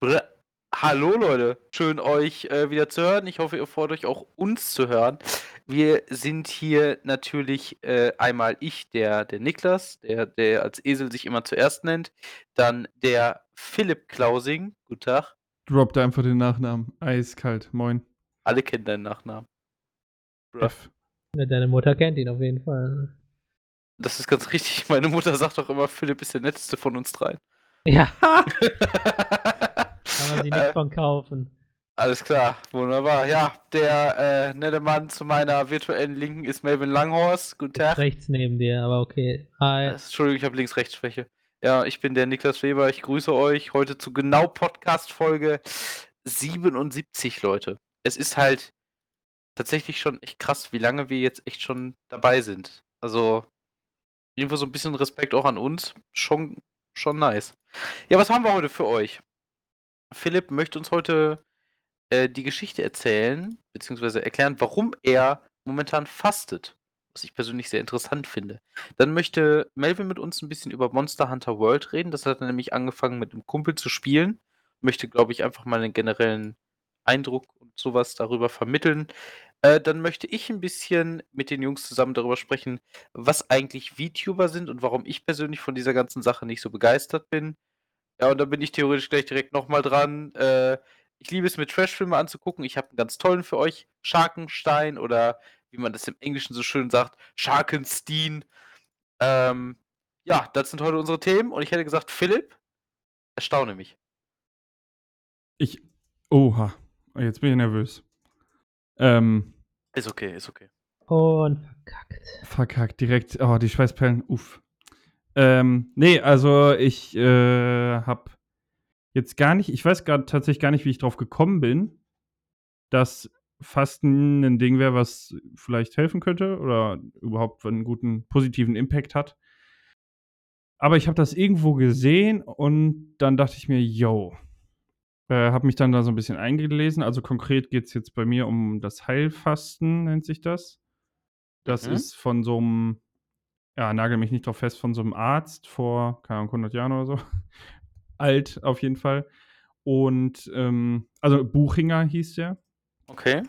Br Hallo Leute, schön euch äh, wieder zu hören. Ich hoffe, ihr freut euch auch uns zu hören. Wir sind hier natürlich äh, einmal ich, der, der Niklas, der, der als Esel sich immer zuerst nennt. Dann der Philipp Klausing. Guten Tag. Droppt einfach den Nachnamen. Eiskalt. Moin. Alle kennen deinen Nachnamen. F. Ja, deine Mutter kennt ihn auf jeden Fall. Das ist ganz richtig. Meine Mutter sagt doch immer, Philipp ist der netteste von uns dreien. Ja, kann man sich nichts Äh, von kaufen. Alles klar, wunderbar. Ja, der äh, nette Mann zu meiner virtuellen Linken ist Melvin Langhorst. Guten Tag. Rechts neben dir, aber okay. Hi. Äh, Entschuldigung, ich habe Links-Rechts-Schwäche. Ja, ich bin der Niklas Weber. Ich grüße euch heute zu genau Podcast-Folge 77, Leute. Es ist halt tatsächlich schon echt krass, wie lange wir jetzt echt schon dabei sind. Also, irgendwo so ein bisschen Respekt auch an uns. Schon, schon nice. Ja, was haben wir heute für euch? Philipp möchte uns heute äh, die Geschichte erzählen, beziehungsweise erklären, warum er momentan fastet. Was ich persönlich sehr interessant finde. Dann möchte Melvin mit uns ein bisschen über Monster Hunter World reden. Das hat er nämlich angefangen mit einem Kumpel zu spielen. Möchte, glaube ich, einfach mal einen generellen Eindruck und sowas darüber vermitteln. Äh, dann möchte ich ein bisschen mit den Jungs zusammen darüber sprechen, was eigentlich VTuber sind und warum ich persönlich von dieser ganzen Sache nicht so begeistert bin. Ja, und dann bin ich theoretisch gleich direkt nochmal dran. Äh, ich liebe es, mir Trashfilme anzugucken. Ich habe einen ganz tollen für euch. Scharkenstein oder wie man das im Englischen so schön sagt, Scharkenstein. Ähm, ja, das sind heute unsere Themen. Und ich hätte gesagt, Philipp, erstaune mich. Ich. Oha. Jetzt bin ich nervös. Ähm, Ist okay, ist okay. Und verkackt. verkackt. Direkt. Oh, die Schweißperlen. Uff. Ähm, nee, also ich äh, hab jetzt gar nicht. Ich weiß gerade tatsächlich gar nicht, wie ich drauf gekommen bin, dass Fasten ein Ding wäre, was vielleicht helfen könnte oder überhaupt einen guten positiven Impact hat. Aber ich habe das irgendwo gesehen und dann dachte ich mir, yo, äh, habe mich dann da so ein bisschen eingelesen. Also konkret geht es jetzt bei mir um das Heilfasten, nennt sich das. Das Mhm. ist von so einem, ja, nagel mich nicht drauf fest, von so einem Arzt vor, keine Ahnung, 100 Jahren oder so. Alt auf jeden Fall. Und, ähm, also Buchinger hieß der. Okay.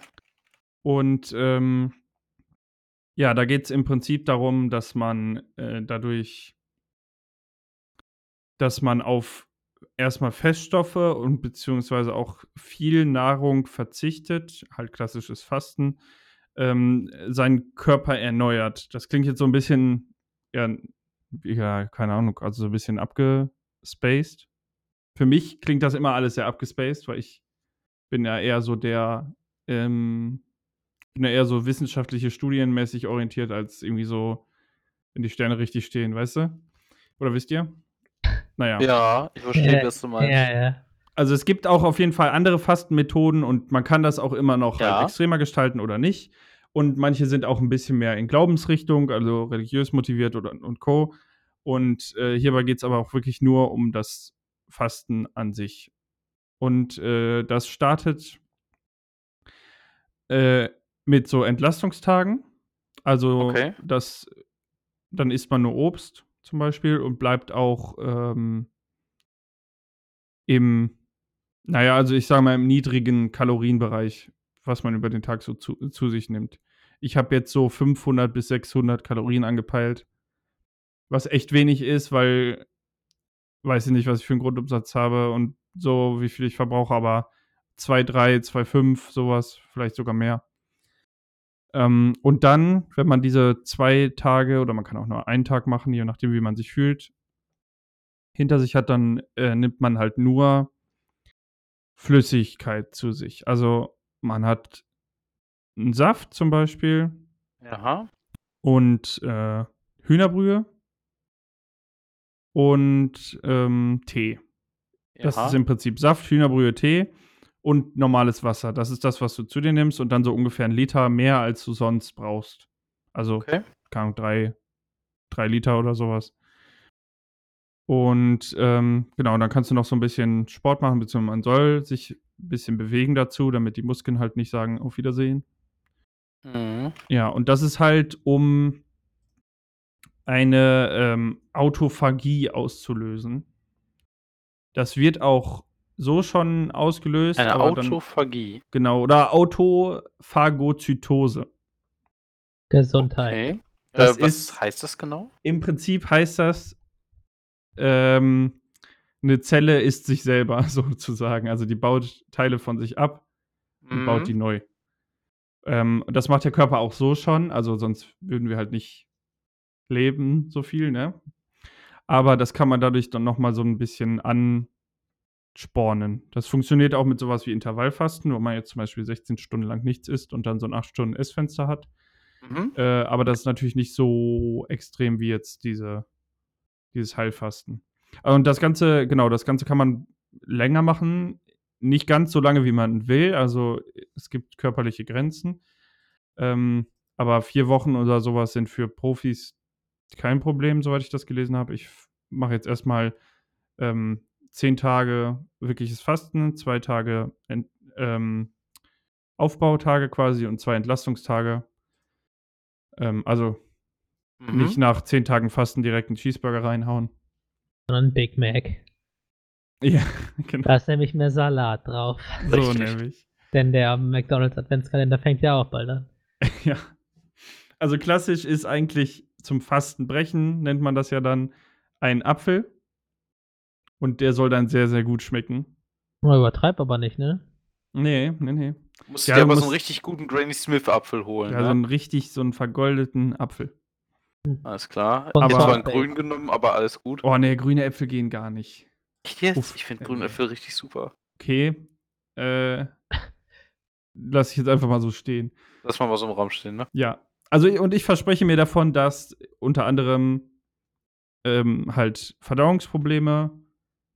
Und ähm, ja, da geht es im Prinzip darum, dass man äh, dadurch, dass man auf erstmal Feststoffe und beziehungsweise auch viel Nahrung verzichtet, halt klassisches Fasten, ähm, seinen Körper erneuert. Das klingt jetzt so ein bisschen, ja, ja, keine Ahnung, also so ein bisschen abgespaced. Für mich klingt das immer alles sehr abgespaced, weil ich bin ja eher so der, ähm, bin ja eher so wissenschaftliche Studienmäßig orientiert, als irgendwie so, wenn die Sterne richtig stehen, weißt du? Oder wisst ihr? Naja. Ja, ich verstehe, Ja, was du meinst. Ja, ja. Also es gibt auch auf jeden Fall andere Fastenmethoden und man kann das auch immer noch Ja. halt extremer gestalten oder nicht. Und manche sind auch ein bisschen mehr in Glaubensrichtung, also religiös motiviert oder und Co. Und äh, hierbei geht es aber auch wirklich nur um das Fasten an sich. Und äh, das startet äh, mit so Entlastungstagen. Also Okay. das, dann isst man nur Obst zum Beispiel und bleibt auch ähm, im, naja, also ich sage mal im niedrigen Kalorienbereich, was man über den Tag so zu, zu sich nimmt. Ich habe jetzt so 500 bis 600 Kalorien angepeilt, was echt wenig ist, weil weiß ich nicht, was ich für einen Grundumsatz habe und so, wie viel ich verbrauche, aber 2, 3, 2, 5, sowas, vielleicht sogar mehr. Ähm, und dann, wenn man diese zwei Tage oder man kann auch nur einen Tag machen, je nachdem, wie man sich fühlt, hinter sich hat, dann äh, nimmt man halt nur Flüssigkeit zu sich. Also man hat einen Saft zum Beispiel Aha. und äh, Hühnerbrühe und ähm, Tee. Das Aha. ist im Prinzip Saft, Hühnerbrühe, Tee und normales Wasser. Das ist das, was du zu dir nimmst und dann so ungefähr ein Liter mehr, als du sonst brauchst. Also, Okay. keine Ahnung, drei, drei Liter oder sowas. Und ähm, genau, dann kannst du noch so ein bisschen Sport machen, beziehungsweise man soll sich ein bisschen bewegen dazu, damit die Muskeln halt nicht sagen, auf Wiedersehen. Mhm. Ja, und das ist halt, um eine ähm, Autophagie auszulösen. Das wird auch so schon ausgelöst. Eine aber dann- Autophagie. Genau, oder Autophagozytose. Gesundheit. Okay. Das äh, was ist- heißt das genau? Im Prinzip heißt das, ähm, eine Zelle isst sich selber sozusagen. Also die baut Teile von sich ab und Mhm. baut die neu. Ähm, und das macht der Körper auch so schon, also sonst würden wir halt nicht leben so viel, ne? Aber das kann man dadurch dann noch mal so ein bisschen anspornen. Das funktioniert auch mit sowas wie Intervallfasten, wo man jetzt zum Beispiel 16 Stunden lang nichts isst und dann so ein 8 Stunden Essfenster hat. Mhm. Äh, aber das ist natürlich nicht so extrem wie jetzt diese, dieses Heilfasten. Und das Ganze, genau, das Ganze kann man länger machen. Nicht ganz so lange, wie man will. Also es gibt körperliche Grenzen. Ähm, aber vier Wochen oder sowas sind für Profis kein Problem, soweit ich das gelesen habe. Ich mache jetzt erstmal ähm, zehn Tage wirkliches Fasten, zwei Tage Ent, ähm, Aufbautage quasi und zwei Entlastungstage. Ähm, also Mhm. nicht nach zehn Tagen Fasten direkt einen Cheeseburger reinhauen. Sondern Big Mac. Ja, genau. Da ist nämlich mehr Salat drauf. So Richtig. nämlich. Denn der McDonalds Adventskalender fängt ja auch bald an. Ja. Also klassisch ist eigentlich zum Fastenbrechen, nennt man das ja dann, ein Apfel. Und der soll dann sehr, sehr gut schmecken. Oh, übertreib aber nicht, ne? Nee, nee, nee. Musst Ja, dir aber so einen richtig guten Granny Smith Apfel holen. Ja, ne? so einen richtig, so einen vergoldeten Apfel. Alles klar. Ich hab zwar grün genommen, aber alles gut. Oh, nee, grüne Äpfel gehen gar nicht. Echt jetzt? Uff. Ich finde grünen nee. Äpfel richtig super. Okay. Äh, lass ich jetzt einfach mal so stehen. Lass mal mal so im Raum stehen, ne? Ja. Also, und ich verspreche mir davon, dass unter anderem ähm, halt Verdauungsprobleme,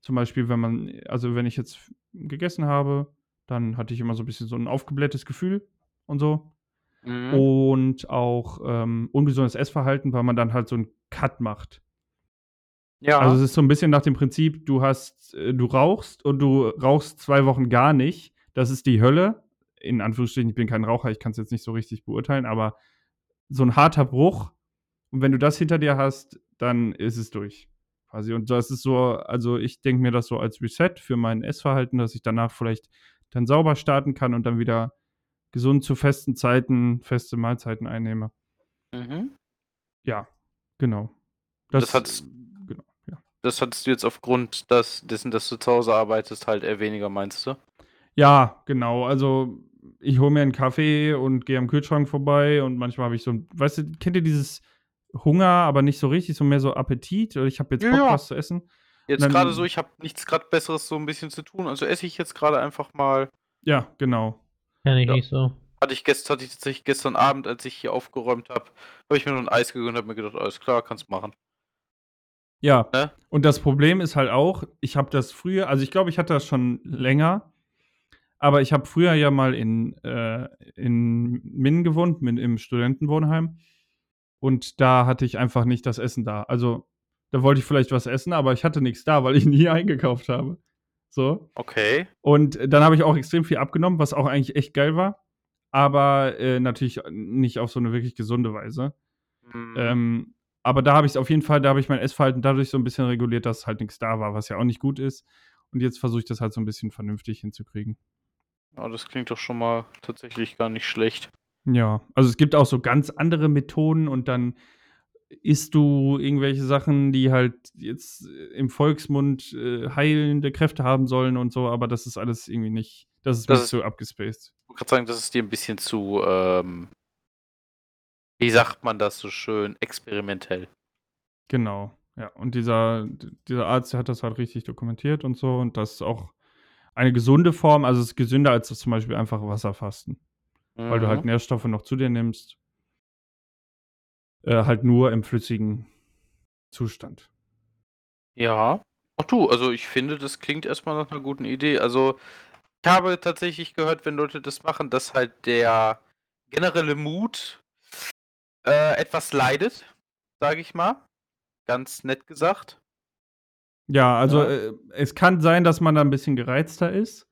zum Beispiel, wenn man, also wenn ich jetzt gegessen habe, dann hatte ich immer so ein bisschen so ein aufgeblähtes Gefühl und so. Mhm. Und auch ähm, ungesundes Essverhalten, weil man dann halt so einen Cut macht. ja. Also es ist so ein bisschen nach dem Prinzip, du hast, äh, du rauchst und du rauchst zwei Wochen gar nicht. Das ist die Hölle. In Anführungsstrichen, ich bin kein Raucher, ich kann es jetzt nicht so richtig beurteilen, aber so ein harter Bruch. Und wenn du das hinter dir hast, dann ist es durch. Quasi. Und das ist so, also ich denke mir das so als Reset für mein Essverhalten, dass ich danach vielleicht dann sauber starten kann und dann wieder gesund zu festen Zeiten, feste Mahlzeiten einnehme. mhm. Ja, genau. Das hat's- genau, ja. Das hattest du jetzt aufgrund des, dessen, dass du zu Hause arbeitest, halt eher weniger, meinst du? Ja, genau. Also ich hole mir einen Kaffee und gehe am Kühlschrank vorbei und manchmal habe ich so ein, weißt du, kennt ihr dieses Hunger, aber nicht so richtig, so mehr so Appetit oder ich habe jetzt Bock, ja. was zu essen. Jetzt gerade so, ich habe nichts gerade Besseres so ein bisschen zu tun. Also esse ich jetzt gerade einfach mal. Ja, genau. Kenn ich Ja. nicht so. Hatte ich, gest, hatte ich tatsächlich gestern Abend, als ich hier aufgeräumt habe, habe ich mir nur ein Eis gegönnt und habe mir gedacht, alles klar, kannst machen. Ja. Ne? Und das Problem ist halt auch, ich habe das früher, also ich glaube, ich hatte das schon länger, aber ich habe früher ja mal in, äh, in Minden gewohnt, min, im Studentenwohnheim. Und da hatte ich einfach nicht das Essen da. Also da wollte ich vielleicht was essen, aber ich hatte nichts da, weil ich nie eingekauft habe. So. Okay. Und dann habe ich auch extrem viel abgenommen, was auch eigentlich echt geil war. Aber äh, natürlich nicht auf so eine wirklich gesunde Weise. Mhm. Ähm, aber da habe ich es auf jeden Fall, da habe ich mein Essverhalten dadurch so ein bisschen reguliert, dass halt nichts da war, was ja auch nicht gut ist. Und jetzt versuche ich das halt so ein bisschen vernünftig hinzukriegen. Ja, das klingt doch schon mal tatsächlich gar nicht schlecht. Ja, also es gibt auch so ganz andere Methoden und dann isst du irgendwelche Sachen, die halt jetzt äh, im Volksmund äh, heilende Kräfte haben sollen und so, aber das ist alles irgendwie nicht, das ist Das mir ist- zu abgespaced. Ich wollte gerade sagen, das ist dir ein bisschen zu, ähm, wie sagt man das so schön, experimentell. Genau, ja. Und dieser, dieser Arzt hat das halt richtig dokumentiert und so. Und das ist auch eine gesunde Form. Also es ist gesünder als das zum Beispiel einfach Wasserfasten. Weil du halt Mhm. Nährstoffe noch zu dir nimmst. Äh, halt nur im flüssigen Zustand. Ja. Ach du, also ich finde, das klingt erstmal nach einer guten Idee. Also, ich habe tatsächlich gehört, wenn Leute das machen, dass halt der generelle Mut äh, etwas leidet, sage ich mal. Ganz nett gesagt. Ja, also Ja. Äh, es kann sein, dass man da ein bisschen gereizter ist.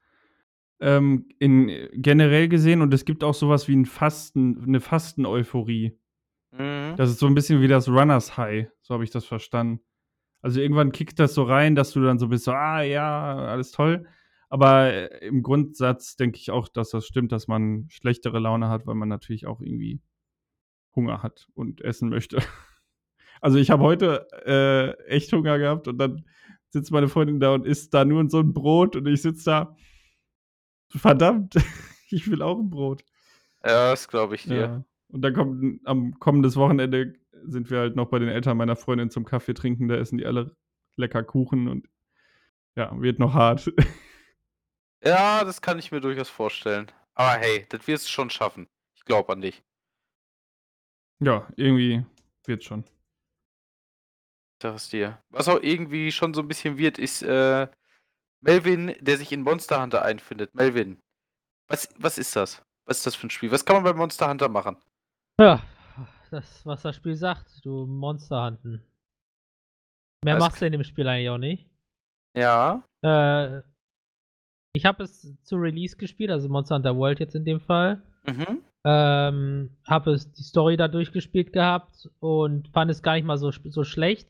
Ähm, in, generell gesehen. Und es gibt auch sowas wie ein Fasten, eine Fasten-Euphorie. Mhm. Das ist so ein bisschen wie das Runners High, so habe ich das verstanden. Also irgendwann kickt das so rein, dass du dann so bist, so, ah ja, alles toll. Aber äh, im Grundsatz denke ich auch, dass das stimmt, dass man schlechtere Laune hat, weil man natürlich auch irgendwie Hunger hat und essen möchte. Also ich habe heute äh, echt Hunger gehabt und dann sitzt meine Freundin da und isst da nur so ein Brot und ich sitze da. Verdammt, ich will auch ein Brot. Ja, das glaube ich dir. Ja. Und dann kommt am kommendes Wochenende sind wir halt noch bei den Eltern meiner Freundin zum Kaffee trinken. Da essen die alle lecker Kuchen und ja, wird noch hart. Ja, das kann ich mir durchaus vorstellen. Aber hey, das wirst du schon schaffen. Ich glaube an dich. Ja, irgendwie wird schon. Sag es dir. Was auch irgendwie schon so ein bisschen wird, ist äh, Melvin, der sich in Monster Hunter einfindet. Melvin, was, was ist das? Was ist das für ein Spiel? Was kann man bei Monster Hunter machen? Ja, das, was das Spiel sagt, du Monster hunten. Mehr Alles machst du in dem Spiel eigentlich auch nicht. Ja. Äh, ich habe es zu Release gespielt, also Monster Hunter World jetzt in dem Fall. Mhm. Ähm, habe es die Story da durchgespielt gehabt und fand es gar nicht mal so, so schlecht.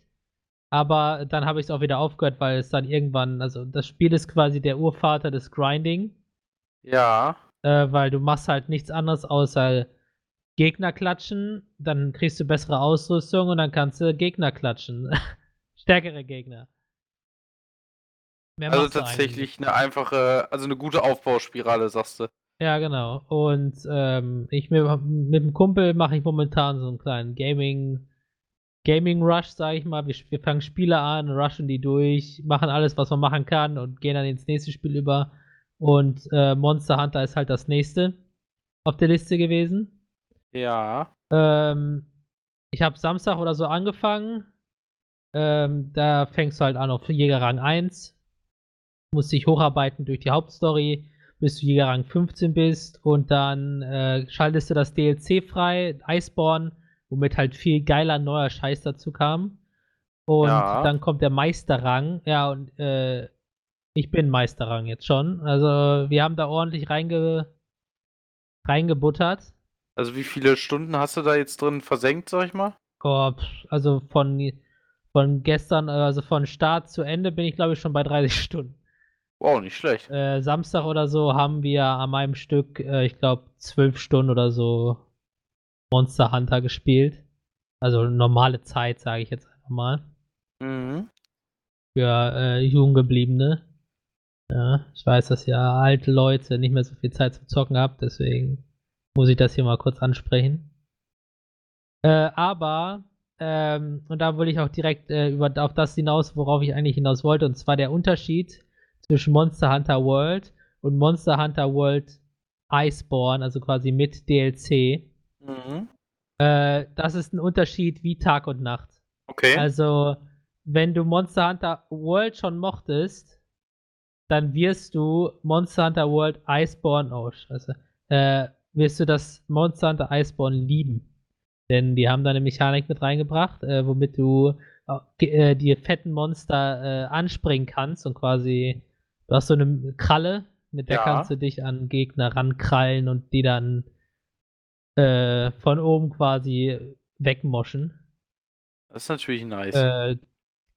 Aber dann habe ich es auch wieder aufgehört, weil es dann irgendwann, also das Spiel ist quasi der Urvater des Grinding, Ja. äh, weil du machst halt nichts anderes außer Gegner klatschen, dann kriegst du bessere Ausrüstung und dann kannst du Gegner klatschen. Stärkere Gegner. Mehr Also du eigentlich tatsächlich eine einfache, also eine gute Aufbauspirale, sagst du. Ja, genau. Und ähm, ich mit, mit dem Kumpel mache ich momentan so einen kleinen Gaming, Gaming Rush, sage ich mal. Wir, wir fangen Spiele an, rushen die durch, machen alles, was man machen kann und gehen dann ins nächste Spiel über. Und äh, Monster Hunter ist halt das nächste auf der Liste gewesen. Ja. Ähm, ich habe Samstag oder so angefangen. Ähm, da fängst du halt an auf Jägerrang 1. Musst dich hocharbeiten durch die Hauptstory, bis du Jägerrang 15 bist. Und dann äh, schaltest du das DLC frei, Iceborne, womit halt viel geiler neuer Scheiß dazu kam. Und Ja. dann kommt der Meisterrang. Ja, und äh, ich bin Meisterrang jetzt schon. Also wir haben da ordentlich reinge reingebuttert. Also wie viele Stunden hast du da jetzt drin versenkt, sag ich mal? Oh, also von, von gestern, äh, also von Start zu Ende bin ich glaube ich schon bei 30 Stunden. Wow, nicht schlecht. Äh, Samstag oder so haben wir an meinem Stück, äh, ich glaube, 12 Stunden oder so Monster Hunter gespielt. Also normale Zeit, sage ich jetzt einfach mal. Mhm. Für äh, Junggebliebene. Ja, ich weiß, dass ihr alte Leute nicht mehr so viel Zeit zum Zocken habt, deswegen muss ich das hier mal kurz ansprechen. Äh, aber, ähm, und da will ich auch direkt äh, über, auf das hinaus, worauf ich eigentlich hinaus wollte, und zwar der Unterschied zwischen Monster Hunter World und Monster Hunter World Iceborne, also quasi mit DLC. Mhm. Äh, das ist ein Unterschied wie Tag und Nacht. Okay. Also, wenn du Monster Hunter World schon mochtest, dann wirst du Monster Hunter World Iceborne, oh scheiße, äh, wirst du das Monster Hunter Iceborne lieben. Denn die haben da eine Mechanik mit reingebracht, äh, womit du äh, äh, die fetten Monster äh, anspringen kannst und quasi, du hast so eine Kralle, mit der Ja. kannst du dich an Gegner rankrallen und die dann äh, von oben quasi wegmoschen Das ist natürlich nice. äh,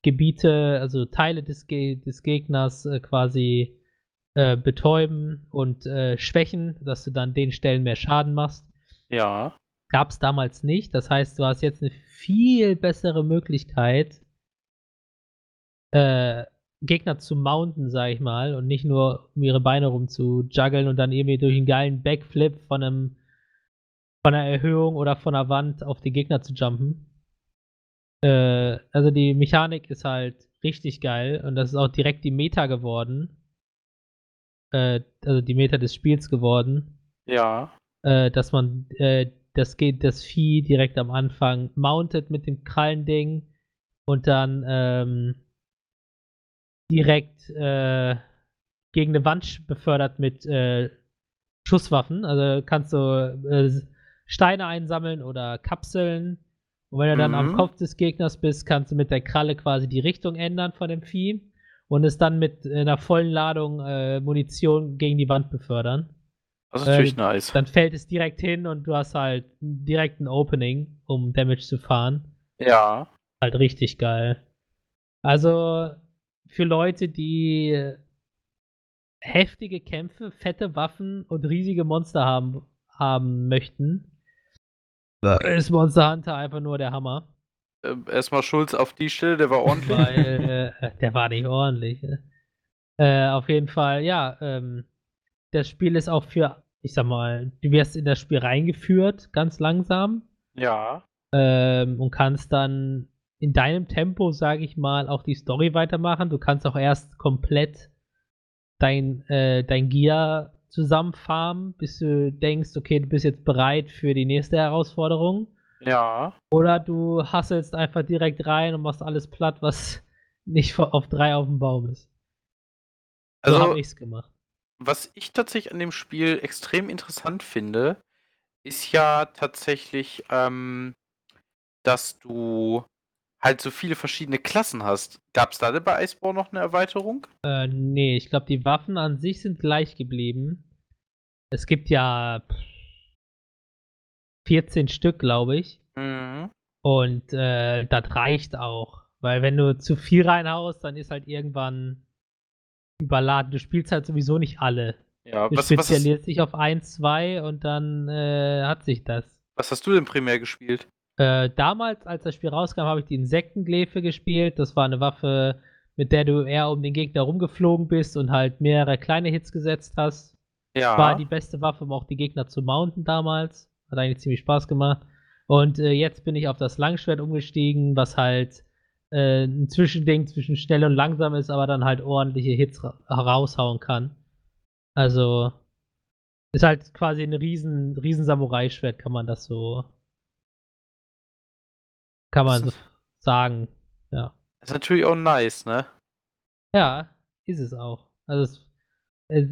Gebiete, also Teile des, Ge des Gegners quasi äh, betäuben und äh, schwächen, dass du dann den Stellen mehr Schaden machst. ja. Gab es damals nicht. Das heißt, du hast jetzt eine viel bessere Möglichkeit, äh, Gegner zu mounten, sag ich mal, und nicht nur um ihre Beine rum zu juggeln und dann irgendwie durch einen geilen Backflip von einem von einer Erhöhung oder von einer Wand auf die Gegner zu jumpen. Äh, also die Mechanik ist halt richtig geil und das ist auch direkt die Meta geworden. Äh, also die Meta des Spiels geworden Ja. äh, dass man äh, das geht das Vieh direkt am Anfang mountet mit dem Krallending und dann ähm, direkt äh, gegen eine Wand befördert mit äh, Schusswaffen. Also kannst du äh, Steine einsammeln oder Kapseln. Und wenn du dann am Mhm. Kopf des Gegners bist, kannst du mit der Kralle quasi die Richtung ändern von dem Vieh und es dann mit einer vollen Ladung äh, Munition gegen die Wand befördern Das ist natürlich Äh, nice. dann fällt es direkt hin und du hast halt direkt ein Opening, um Damage zu fahren. Ja. Halt richtig geil. Also für Leute, die heftige Kämpfe, fette Waffen und riesige Monster haben, haben möchten, ist Monster Hunter einfach nur der Hammer. Äh, erstmal Schulz auf die Stelle, der war ordentlich. Weil äh, der war nicht ordentlich. ne? Äh, auf jeden Fall, ja, ähm, das Spiel ist auch für, ich sag mal, du wirst in das Spiel reingeführt, ganz langsam, ja. ähm, und kannst dann in deinem Tempo, sage ich mal, auch die Story weitermachen. Du kannst auch erst komplett dein, äh, dein Gear zusammenfarmen, bis du denkst, okay, du bist jetzt bereit für die nächste Herausforderung. Ja. Oder du hasselst einfach direkt rein und machst alles platt, was nicht auf drei auf dem Baum ist. So Also, habe ich's gemacht. was ich tatsächlich an dem Spiel extrem interessant finde, ist ja tatsächlich, ähm, dass du halt so viele verschiedene Klassen hast. Gab es da denn bei Iceborne noch eine Erweiterung? Äh, nee, ich glaube, die Waffen an sich sind gleich geblieben. Es gibt ja pff, 14 Stück, glaube ich. Mhm. Und äh, das reicht auch. Weil wenn du zu viel reinhaust, dann ist halt irgendwann überladen. Du spielst halt sowieso nicht alle. Ja, Du was, was, spezialisierst dich auf ein, zwei und dann äh, hat sich das. was hast du denn primär gespielt? Äh, damals, als das Spiel rauskam, habe ich die Insektenglefe gespielt. Das war eine Waffe, mit der du eher um den Gegner rumgeflogen bist und halt mehrere kleine Hits gesetzt hast. Ja. War die beste Waffe, um auch die Gegner zu mounten damals. Hat eigentlich ziemlich Spaß gemacht. Und äh, jetzt bin ich auf das Langschwert umgestiegen, was halt äh, ein Zwischending zwischen schnell und langsam ist, aber dann halt ordentliche Hits ra raushauen kann. Also ist halt quasi ein riesen, riesen Samurai-Schwert, kann man das so kann man so sagen. Ja. ist natürlich auch nice, ne? Ja, ist es auch. Also es, äh,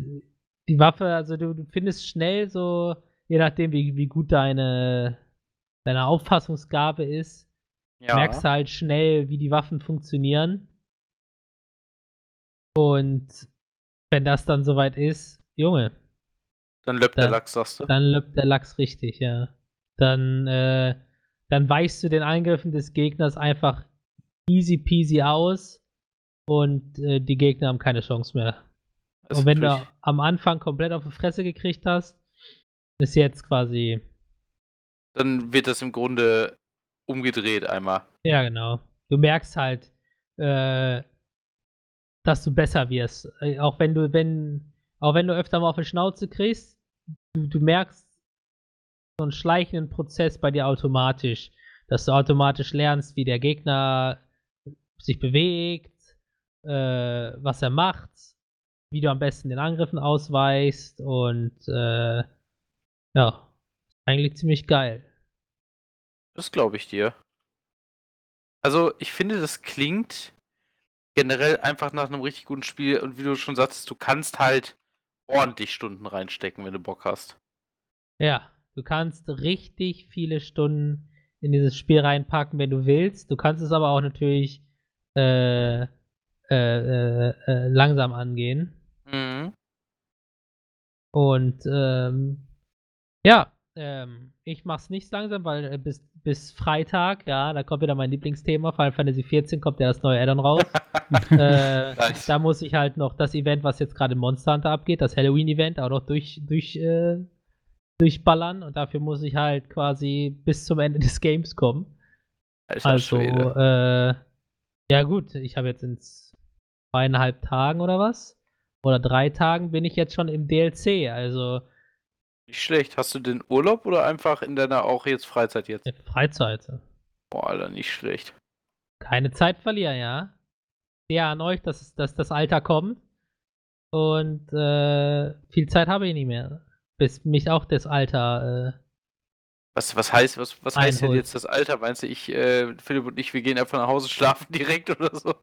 die Waffe, also du findest schnell so, je nachdem wie, wie gut deine, deine Auffassungsgabe ist, Ja. merkst du halt schnell, wie die Waffen funktionieren. Und wenn das dann soweit ist, Junge, Dann löppt der Lachs, sagst du. dann löppt der Lachs richtig, ja. Dann, äh, dann weichst du den Angriffen des Gegners einfach easy peasy aus und äh, die Gegner haben keine Chance mehr. Das und wenn du am Anfang komplett auf die Fresse gekriegt hast, ist jetzt quasi, dann wird das im Grunde umgedreht einmal. ja genau. Du merkst halt, äh, dass du besser wirst. Äh, auch wenn du, wenn, auch wenn du öfter mal auf die Schnauze kriegst, du, du merkst so einen schleichenden Prozess bei dir automatisch, dass du automatisch lernst, wie der Gegner sich bewegt, äh, was er macht, wie du am besten den Angriffen ausweichst und äh, ja, eigentlich ziemlich geil. Das glaube ich dir. Also, ich finde, das klingt generell einfach nach einem richtig guten Spiel und wie du schon sagst, du kannst halt ordentlich Stunden reinstecken, wenn du Bock hast. Ja, du kannst richtig viele Stunden in dieses Spiel reinpacken, wenn du willst. Du kannst es aber auch natürlich äh, äh, äh, äh, langsam angehen. Mhm. Und ähm, ja, ähm, ich mach's nicht langsam, weil äh, bis, bis Freitag, ja, da kommt wieder mein Lieblingsthema, Final Fantasy 14 kommt ja das neue Addon raus. äh, Nice. Da muss ich halt noch das Event, was jetzt gerade im Monster Hunter abgeht, das Halloween-Event, auch noch durch, durch, äh, durchballern und dafür muss ich halt quasi bis zum Ende des Games kommen. Alter Also, äh, ja gut, ich habe jetzt in zweieinhalb Tagen oder was? Oder drei Tagen bin ich jetzt schon im DLC, also Nicht schlecht. Hast du den Urlaub oder einfach in deiner auch jetzt Freizeit jetzt? äh, Freizeit. Boah, Alter, nicht schlecht. Keine Zeit verlieren, ja. Ja, an euch, dass, dass das Alter kommt. Und äh, viel Zeit habe ich nicht mehr. Bis mich auch das Alter. Äh, Was, was heißt, was, was heißt denn jetzt das Alter? Meinst du, ich, äh, Philipp und ich, wir gehen einfach nach Hause schlafen direkt oder so?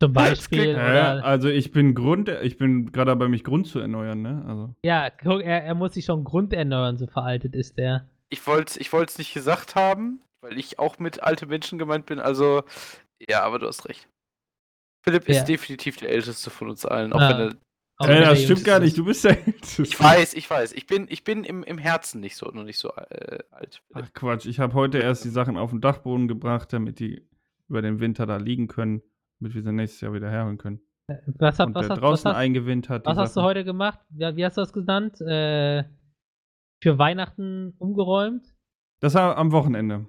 Zum Beispiel. klingt- Äh, Oder, also ich bin Grund, ich bin gerade dabei, mich Grund zu erneuern, ne? Also. ja, guck, er, er muss sich schon grunderneuern, so veraltet ist der. Ich wollte es ich wollt's nicht gesagt haben, weil ich auch mit alte Menschen gemeint bin. Also, ja, aber du hast recht. Philipp Ja. ist definitiv der älteste von uns allen. Auch Ja. wenn er, Auch Äh, das stimmt gar nicht, du bist der Älteste. ich weiß, ich weiß. Ich bin, ich bin im, im Herzen nicht so, noch nicht so äh, alt. Ach Quatsch, ich habe heute erst die Sachen auf den Dachboden gebracht, damit die über den Winter da liegen können, damit wir sie nächstes Jahr wieder herholen können. Was, hat, und was, der hast, draußen was, eingewinnt hat. was hast du heute gemacht? Ja, wie hast du das genannt? Äh, für Weihnachten umgeräumt? Das war am Wochenende.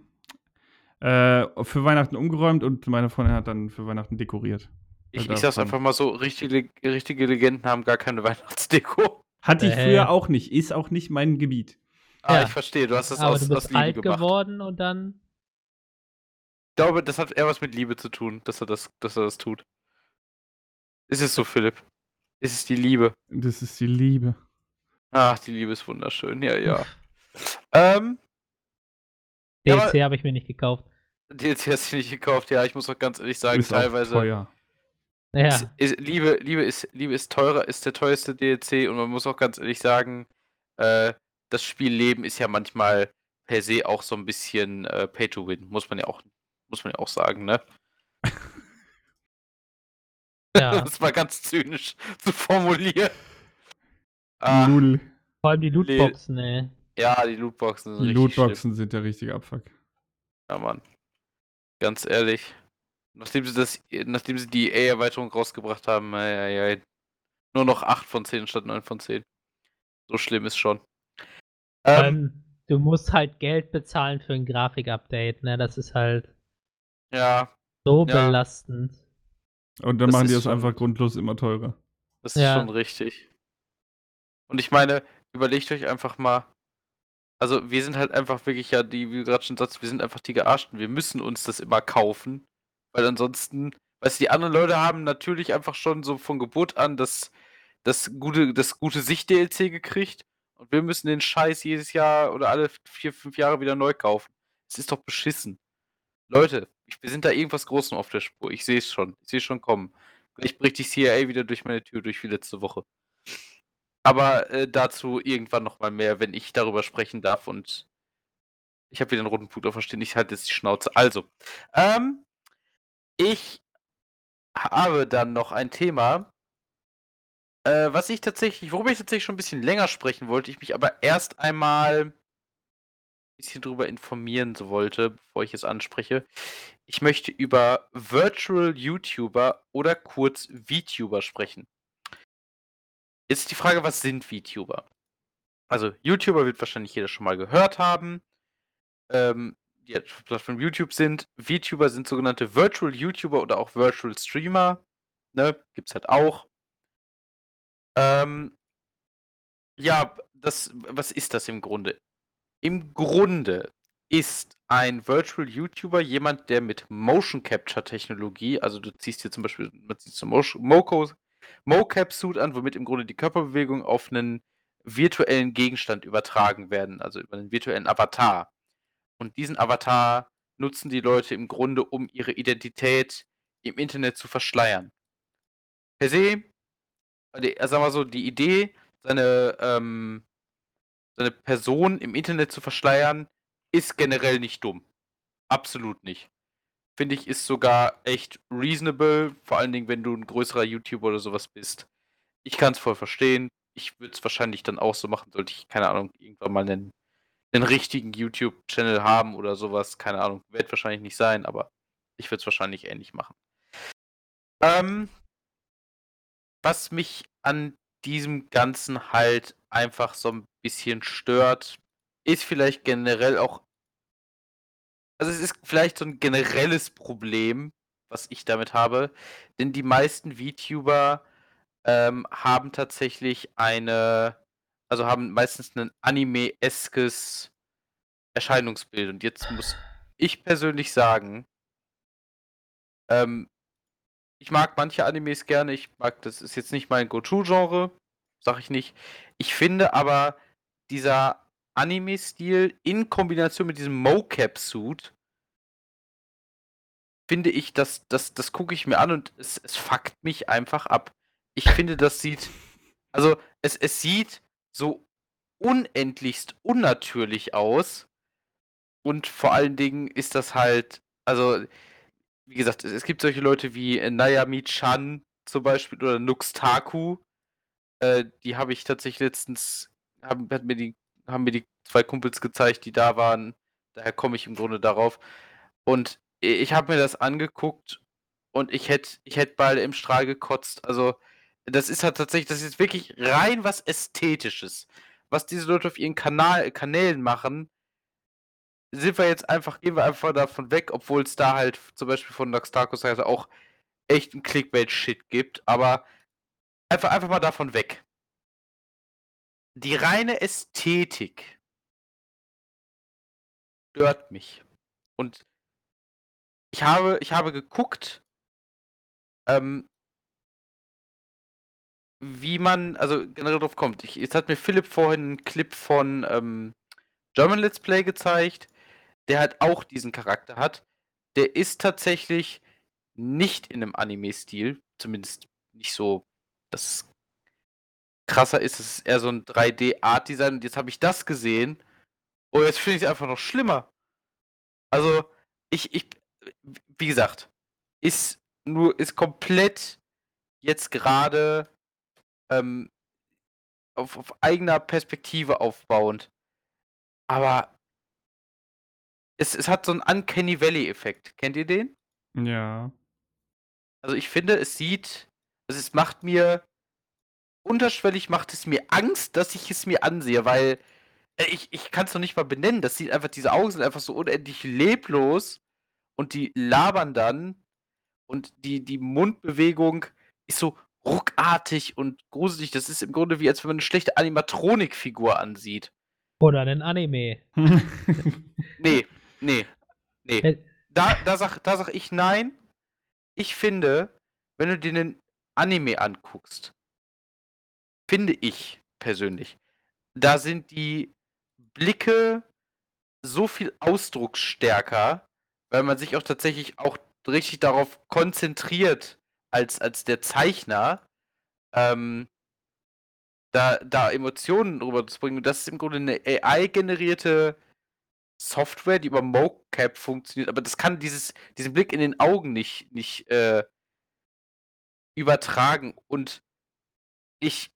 Äh, für Weihnachten umgeräumt und meine Freundin hat dann für Weihnachten dekoriert. Ich, ich sag's einfach mal so, richtige, richtige Legenden haben gar keine Weihnachtsdeko. Hatte ich Äh. früher auch nicht. Ist auch nicht mein Gebiet. Ah, Ja. ich verstehe, du hast das Aber aus, du aus bist Liebe alt gemacht. geworden und dann. Ich glaube, das hat eher was mit Liebe zu tun, dass er das, dass er das tut. Ist es so, Philipp? Ist es die Liebe? Das ist die Liebe. Ach, die Liebe ist wunderschön, ja, ja. ähm, Ja, DLC habe ich mir nicht gekauft. DLC hast du nicht gekauft, ja, ich muss auch ganz ehrlich sagen, ist auch teilweise. teuer. Ja, Ist, ist, Liebe, Liebe, ist, Liebe ist teurer, ist der teuerste DLC und man muss auch ganz ehrlich sagen, äh, das Spiel Leben ist ja manchmal per se auch so ein bisschen äh, Pay to Win, muss man ja auch, muss man ja auch sagen, ne? ja. Das war ganz zynisch zu formulieren. Ah, Null. Vor allem die Lootboxen, ey. ja, die Lootboxen sind Die richtig schlimm. Lootboxen sind der richtige Abfuck. Ja, Mann. Ganz ehrlich. Nachdem sie das, nachdem sie die EA-Erweiterung rausgebracht haben, ja, ja, ja, nur noch 8 von 10 statt 9 von 10. So schlimm ist schon. Vor Ähm, allem, du musst halt Geld bezahlen für ein Grafik-Update, ne? Das ist halt ja, so Ja. belastend. Und dann Das machen die das einfach grundlos immer teurer. das ist Ja. schon richtig. Und ich meine, überlegt euch einfach mal. Also, wir sind halt einfach wirklich ja die, wie du gerade schon sagst, wir sind einfach die Gearschten. Wir müssen uns das immer kaufen. Weil ansonsten, weißt du, die anderen Leute haben natürlich einfach schon so von Geburt an das, das gute, das gute Sicht-DLC gekriegt. Und wir müssen den Scheiß jedes Jahr oder alle vier, fünf Jahre wieder neu kaufen. Es ist doch beschissen. Leute, wir sind da irgendwas Großem auf der Spur. Ich sehe es schon. Ich sehe es schon kommen. Gleich bricht die CIA wieder durch meine Tür durch wie letzte Woche. Aber äh, dazu irgendwann nochmal mehr, wenn ich darüber sprechen darf. Und ich habe wieder einen roten Punkt auf verstehen. Ich halte jetzt die Schnauze. Also, ähm, ich habe dann noch ein Thema, äh, was ich tatsächlich, worüber ich tatsächlich schon ein bisschen länger sprechen wollte, ich mich aber erst einmal ein bisschen drüber informieren wollte, bevor ich es anspreche. Ich möchte über Virtual YouTuber oder kurz VTuber sprechen. Jetzt die Frage, was sind VTuber? Also, YouTuber wird wahrscheinlich jeder schon mal gehört haben. Ähm, die auf Plattform YouTube sind. VTuber sind sogenannte Virtual YouTuber oder auch Virtual Streamer. Ne? Gibt's halt auch. Ähm, ja, das, was ist das im Grunde? Im Grunde ist ein Virtual YouTuber jemand, der mit Motion Capture Technologie, also du ziehst hier zum Beispiel, man zieht so Mocap Suit an, womit im Grunde die Körperbewegung auf einen virtuellen Gegenstand übertragen werden, also über einen virtuellen Avatar. Und diesen Avatar nutzen die Leute im Grunde, um ihre Identität im Internet zu verschleiern. Per se, äh, sagen wir so, die Idee, seine, ähm, seine Person im Internet zu verschleiern, ist generell nicht dumm. Absolut nicht. Finde ich, ist sogar echt reasonable, vor allen Dingen, wenn du ein größerer YouTuber oder sowas bist. Ich kann es voll verstehen. Ich würde es wahrscheinlich dann auch so machen, sollte ich, keine Ahnung, irgendwann mal einen, einen richtigen YouTube-Channel haben oder sowas. Keine Ahnung, wird wahrscheinlich nicht sein, aber ich würde es wahrscheinlich ähnlich machen. Ähm, was mich an diesem Ganzen halt einfach so ein bisschen stört, ist vielleicht generell auch. Also es ist vielleicht so ein generelles Problem, was ich damit habe. Denn die meisten VTuber ähm, haben tatsächlich eine, also haben meistens ein Anime-eskes Erscheinungsbild. Und jetzt muss ich persönlich sagen, ähm, ich mag manche Animes gerne. Ich mag, das ist jetzt nicht mein Go-To-Genre, sag ich nicht. Ich finde aber, dieser Anime-Stil in Kombination mit diesem Mocap-Suit, finde ich, das, das, das gucke ich mir an und es, es fuckt mich einfach ab. Ich finde, das sieht, also es, es sieht so unendlichst unnatürlich aus und vor allen Dingen ist das halt, also wie gesagt, es, es gibt solche Leute wie äh, Nayami-chan zum Beispiel oder Nuxtaku. Äh, die habe ich tatsächlich letztens, haben, mir die, haben mir die zwei Kumpels gezeigt, die da waren. Daher komme ich im Grunde darauf. Und ich habe mir das angeguckt und ich hätte ich hätt beide im Strahl gekotzt. Also, das ist halt tatsächlich, das ist wirklich rein was Ästhetisches. Was diese Leute auf ihren Kanal, Kanälen machen, sind wir jetzt einfach, gehen wir einfach davon weg, obwohl es da halt zum Beispiel von Daxtarkos Seite auch echt ein Clickbait-Shit gibt, aber einfach, einfach mal davon weg. Die reine Ästhetik stört mich. Und ich habe, ich habe geguckt, ähm, wie man, also generell drauf kommt. Ich, jetzt hat mir Philipp vorhin einen Clip von ähm, German Let's Play gezeigt, der halt auch diesen Charakter hat. Der ist tatsächlich nicht in einem Anime-Stil, zumindest nicht so, dass krasser ist. Es ist eher so ein 3D-Art-Design und jetzt habe ich das gesehen und jetzt finde ich es einfach noch schlimmer. Also, ich, ich, wie gesagt, ist nur, ist komplett jetzt gerade ähm, auf, auf eigener Perspektive aufbauend. Aber es, es hat so einen Uncanny Valley-Effekt. Kennt ihr den? Ja. Also ich finde, es sieht, also es macht mir, unterschwellig macht es mir Angst, dass ich es mir ansehe, weil äh, ich, ich kann es noch nicht mal benennen. Das sieht einfach, diese Augen sind einfach so unendlich leblos und die labern dann und die, die Mundbewegung ist so ruckartig und gruselig. Das ist im Grunde wie, als wenn man eine schlechte Animatronik-Figur ansieht. Oder einen Anime. nee, nee, nee. Äh, Da, da, sag, da sag ich nein. Ich finde, wenn du dir einen Anime anguckst, finde ich persönlich, da sind die Blicke so viel ausdrucksstärker, weil man sich auch tatsächlich auch richtig darauf konzentriert, als, als der Zeichner, ähm, da, da Emotionen rüberzubringen. Und das ist im Grunde eine AI-generierte Software, die über MoCap funktioniert, aber das kann dieses, diesen Blick in den Augen nicht, nicht äh, übertragen. Und ich,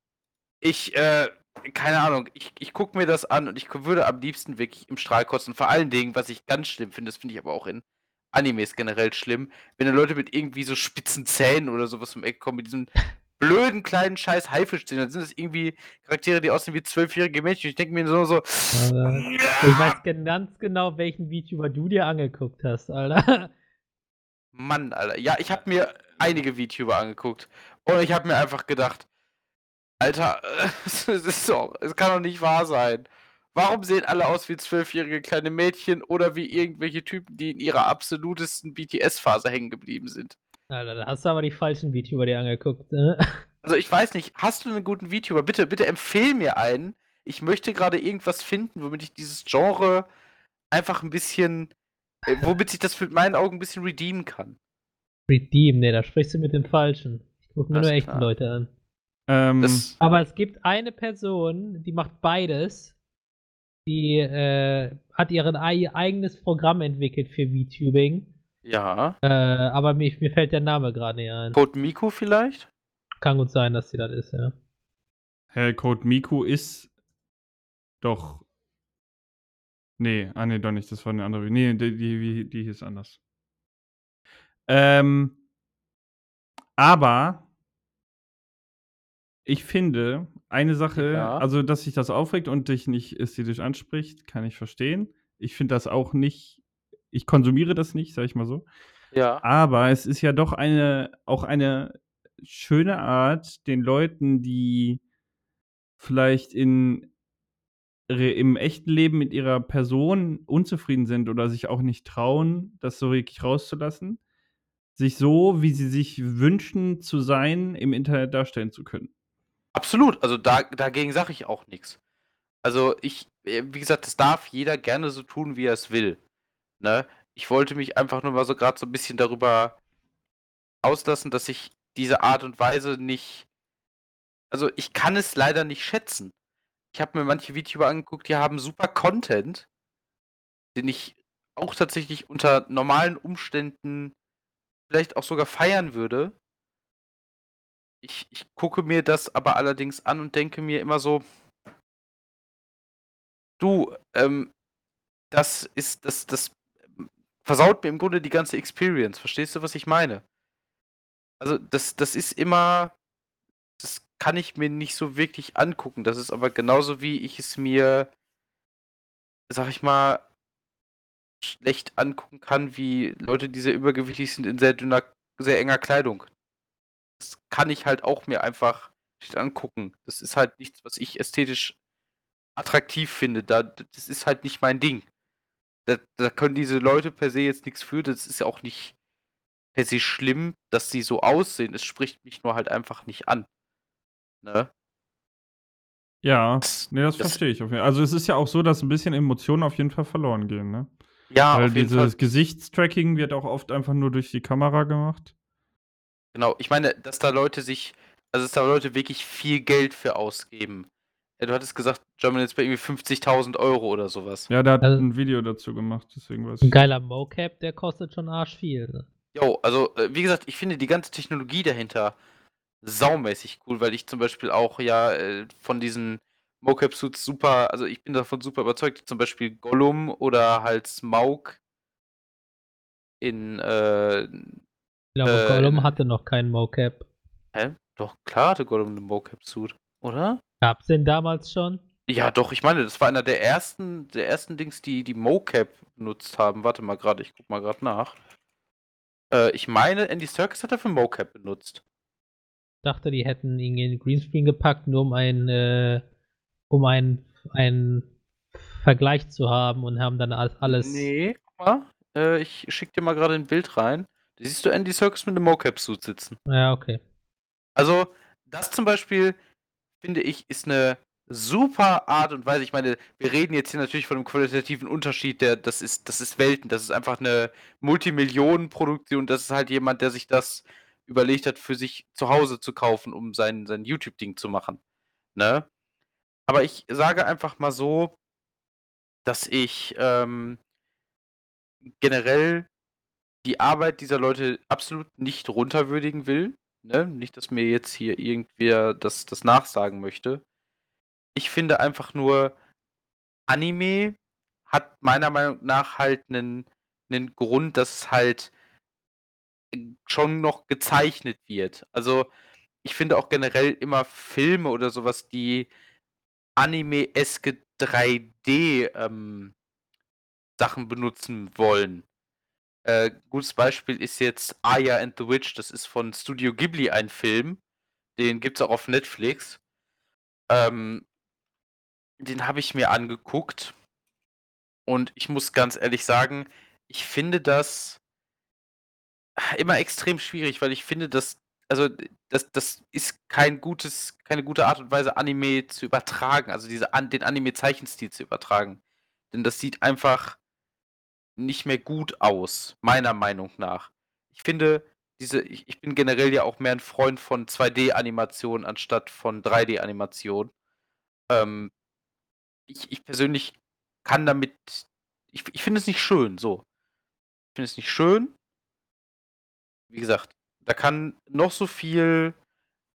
ich, äh, keine Ahnung, ich, ich gucke mir das an und ich würde am liebsten wirklich im Strahl kotzen. Vor allen Dingen, was ich ganz schlimm finde, das finde ich aber auch in Animes generell schlimm, wenn da Leute mit irgendwie so spitzen Zähnen oder sowas um Eck kommen, mit diesem blöden kleinen scheiß Haifisch dann sind das irgendwie Charaktere, die aussehen wie zwölfjährige Mädchen. Ich denke mir so, so Alter. Ich weiß ganz genau, welchen VTuber du dir angeguckt hast, Alter. Mann, Alter. Ja, ich habe mir einige VTuber angeguckt und ich habe mir einfach gedacht, Alter, es ist doch, es kann doch nicht wahr sein. Warum sehen alle aus wie zwölfjährige kleine Mädchen oder wie irgendwelche Typen, die in ihrer absolutesten BTS-Phase hängen geblieben sind? Alter, da hast du aber die falschen VTuber dir angeguckt. Ne? Also ich weiß nicht, hast du einen guten VTuber? Bitte, bitte empfehl mir einen. Ich möchte gerade irgendwas finden, womit ich dieses Genre einfach ein bisschen, äh, womit sich das für meinen Augen ein bisschen redeemen kann. Redeem, ne, da sprichst du mit dem Falschen. Ich gucke mir nur echte klar. Leute an. Ähm, Aber es gibt eine Person, die macht beides. Die äh, hat ihren ei eigenes Programm entwickelt für VTubing. ja. Äh, aber mir, mir fällt der Name gerade nicht ein. Code Miku vielleicht? Kann gut sein, dass sie das ist, ja. Herr Code Miku ist doch. Nee, ah nee, doch nicht. Das war eine andere. Nee, die, die, die, die hieß anders. Ähm, aber ich finde, eine Sache, Ja. also dass sich das aufregt und dich nicht ästhetisch anspricht, kann ich verstehen. Ich finde das auch nicht, ich konsumiere das nicht, sag ich mal so. Ja. Aber es ist ja doch eine, auch eine schöne Art, den Leuten, die vielleicht in, re- im echten Leben mit ihrer Person unzufrieden sind oder sich auch nicht trauen, das so wirklich rauszulassen, sich so, wie sie sich wünschen zu sein, im Internet darstellen zu können. Absolut, also da, dagegen sage ich auch nichts. Also ich, äh, wie gesagt, das darf jeder gerne so tun, wie er es will. Ne? Ich wollte mich einfach nur mal so gerade so ein bisschen darüber auslassen, dass ich diese Art und Weise nicht. Also ich kann es leider nicht schätzen. Ich habe mir manche VTuber angeguckt, die haben super Content, den ich auch tatsächlich unter normalen Umständen vielleicht auch sogar feiern würde. Ich, ich gucke mir das aber allerdings an und denke mir immer so, du, ähm, das ist, das, das versaut mir im Grunde die ganze Experience. Verstehst du, was ich meine? Also das, das ist immer, das kann ich mir nicht so wirklich angucken. Das ist aber genauso wie ich es mir, sag ich mal, schlecht angucken kann, wie Leute, die sehr übergewichtig sind in sehr dünner, sehr enger Kleidung. Das kann ich halt auch mir einfach nicht angucken. Das ist halt nichts, was ich ästhetisch attraktiv finde. Da, das ist halt nicht mein Ding. Da, da können diese Leute per se jetzt nichts für. Das ist ja auch nicht per se schlimm, dass sie so aussehen. Es spricht mich nur halt einfach nicht an. Ne? Ja, Das- nee, das, das- verstehe ich. Auf jeden. Also es ist ja auch so, dass ein bisschen Emotionen auf jeden Fall verloren gehen, ne? Ja, Weil auf jeden dieses. Gesichtstracking wird auch oft einfach nur durch die Kamera gemacht. Genau, ich meine, dass da Leute sich, also dass da Leute wirklich viel Geld für ausgeben. Ja, du hattest gesagt, German jetzt bei irgendwie 50.000 Euro oder sowas. Ja, der hat Also- ein Video dazu gemacht, deswegen weiß Ein ich. geiler Mocap, der kostet schon arsch viel. Jo, also äh, wie gesagt, ich finde die ganze Technologie dahinter saumäßig cool, weil ich zum Beispiel auch ja äh, von diesen Mocap-Suits super, also ich bin davon super überzeugt, zum Beispiel Gollum oder halt Smaug in, äh, Ich glaube, Äh, Gollum hatte noch keinen Mocap. hä? Doch, klar hatte Gollum einen Mocap-Suit, oder? Gab's den damals schon? Ja, doch, ich meine, das war einer der ersten, der ersten Dings, die die Mocap benutzt haben. Warte mal gerade, ich guck mal gerade nach. Äh, ich meine, Andy Serkis hat dafür Mocap benutzt. dachte, die hätten ihn in den Greenscreen gepackt, nur um einen, äh, um einen, einen Vergleich zu haben und haben dann alles. alles Nee, guck mal. Äh, ich schick dir mal gerade ein Bild rein. Siehst du Andy Serkis mit einem Mocap-Suit sitzen. Ja, okay. Also, das zum Beispiel, finde ich, ist eine super Art und Weise. Ich meine, wir reden jetzt hier natürlich von einem qualitativen Unterschied, der, das ist, das ist Welten, das ist einfach eine Multimillionenproduktion, das ist halt jemand, der sich das überlegt hat, für sich zu Hause zu kaufen, um sein, sein YouTube-Ding zu machen. Ne? Aber ich sage einfach mal so, dass ich ähm, generell die Arbeit dieser Leute absolut nicht runterwürdigen will. Ne? Nicht, dass mir jetzt hier irgendwer das, das nachsagen möchte. Ich finde einfach nur, Anime hat meiner Meinung nach halt einen, einen Grund, dass es halt schon noch gezeichnet wird. Also ich finde auch generell immer Filme oder sowas, die Anime-eske 3D ähm, Sachen benutzen wollen. Äh, gutes Beispiel ist jetzt Aya and the Witch. Das ist von Studio Ghibli ein Film. Den gibt es auch auf Netflix. Ähm, den habe ich mir angeguckt. Und ich muss ganz ehrlich sagen, ich finde das immer extrem schwierig, weil ich finde, dass, also das, das ist kein gutes, keine gute Art und Weise, Anime zu übertragen, also diese, den Anime-Zeichenstil zu übertragen. Denn das sieht einfach nicht mehr gut aus, meiner Meinung nach. Ich finde, diese, ich, ich bin generell ja auch mehr ein Freund von 2D-Animation anstatt von 3D-Animation. Ähm, ich, ich persönlich kann damit, ich, ich finde es nicht schön, so. Ich finde es nicht schön. Wie gesagt, da kann noch so viel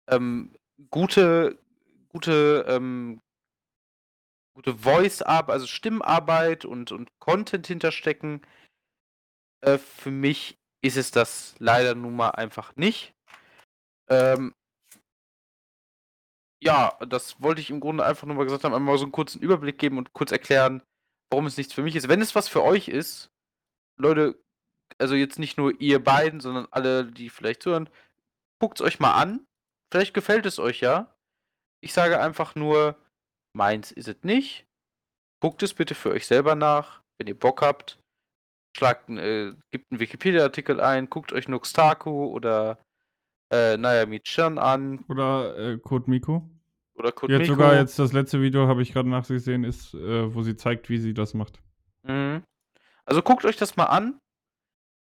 ähm, gute, gute, ähm, gute Voice-Arbeit, also Stimmarbeit und, und Content hinterstecken. Äh, für mich ist es das leider nun mal einfach nicht. Ähm, ja, das wollte ich im Grunde einfach nur mal gesagt haben, einmal so einen kurzen Überblick geben und kurz erklären, warum es nichts für mich ist. Wenn es was für euch ist, Leute, also jetzt nicht nur ihr beiden, sondern alle, die vielleicht zuhören, guckt es euch mal an. Vielleicht gefällt es euch ja. Ich sage einfach nur, meins ist es nicht. Guckt es bitte für euch selber nach, wenn ihr Bock habt. Schlagt, äh, gebt einen Wikipedia-Artikel ein, guckt euch Nuxtaku oder äh, Nayami Chan an Oder äh, Code Miko. oder Die hat Kotmiko. sogar jetzt das letzte Video, habe ich gerade nachgesehen, ist, äh, wo sie zeigt, wie sie das macht. Mhm. Also guckt euch das mal an.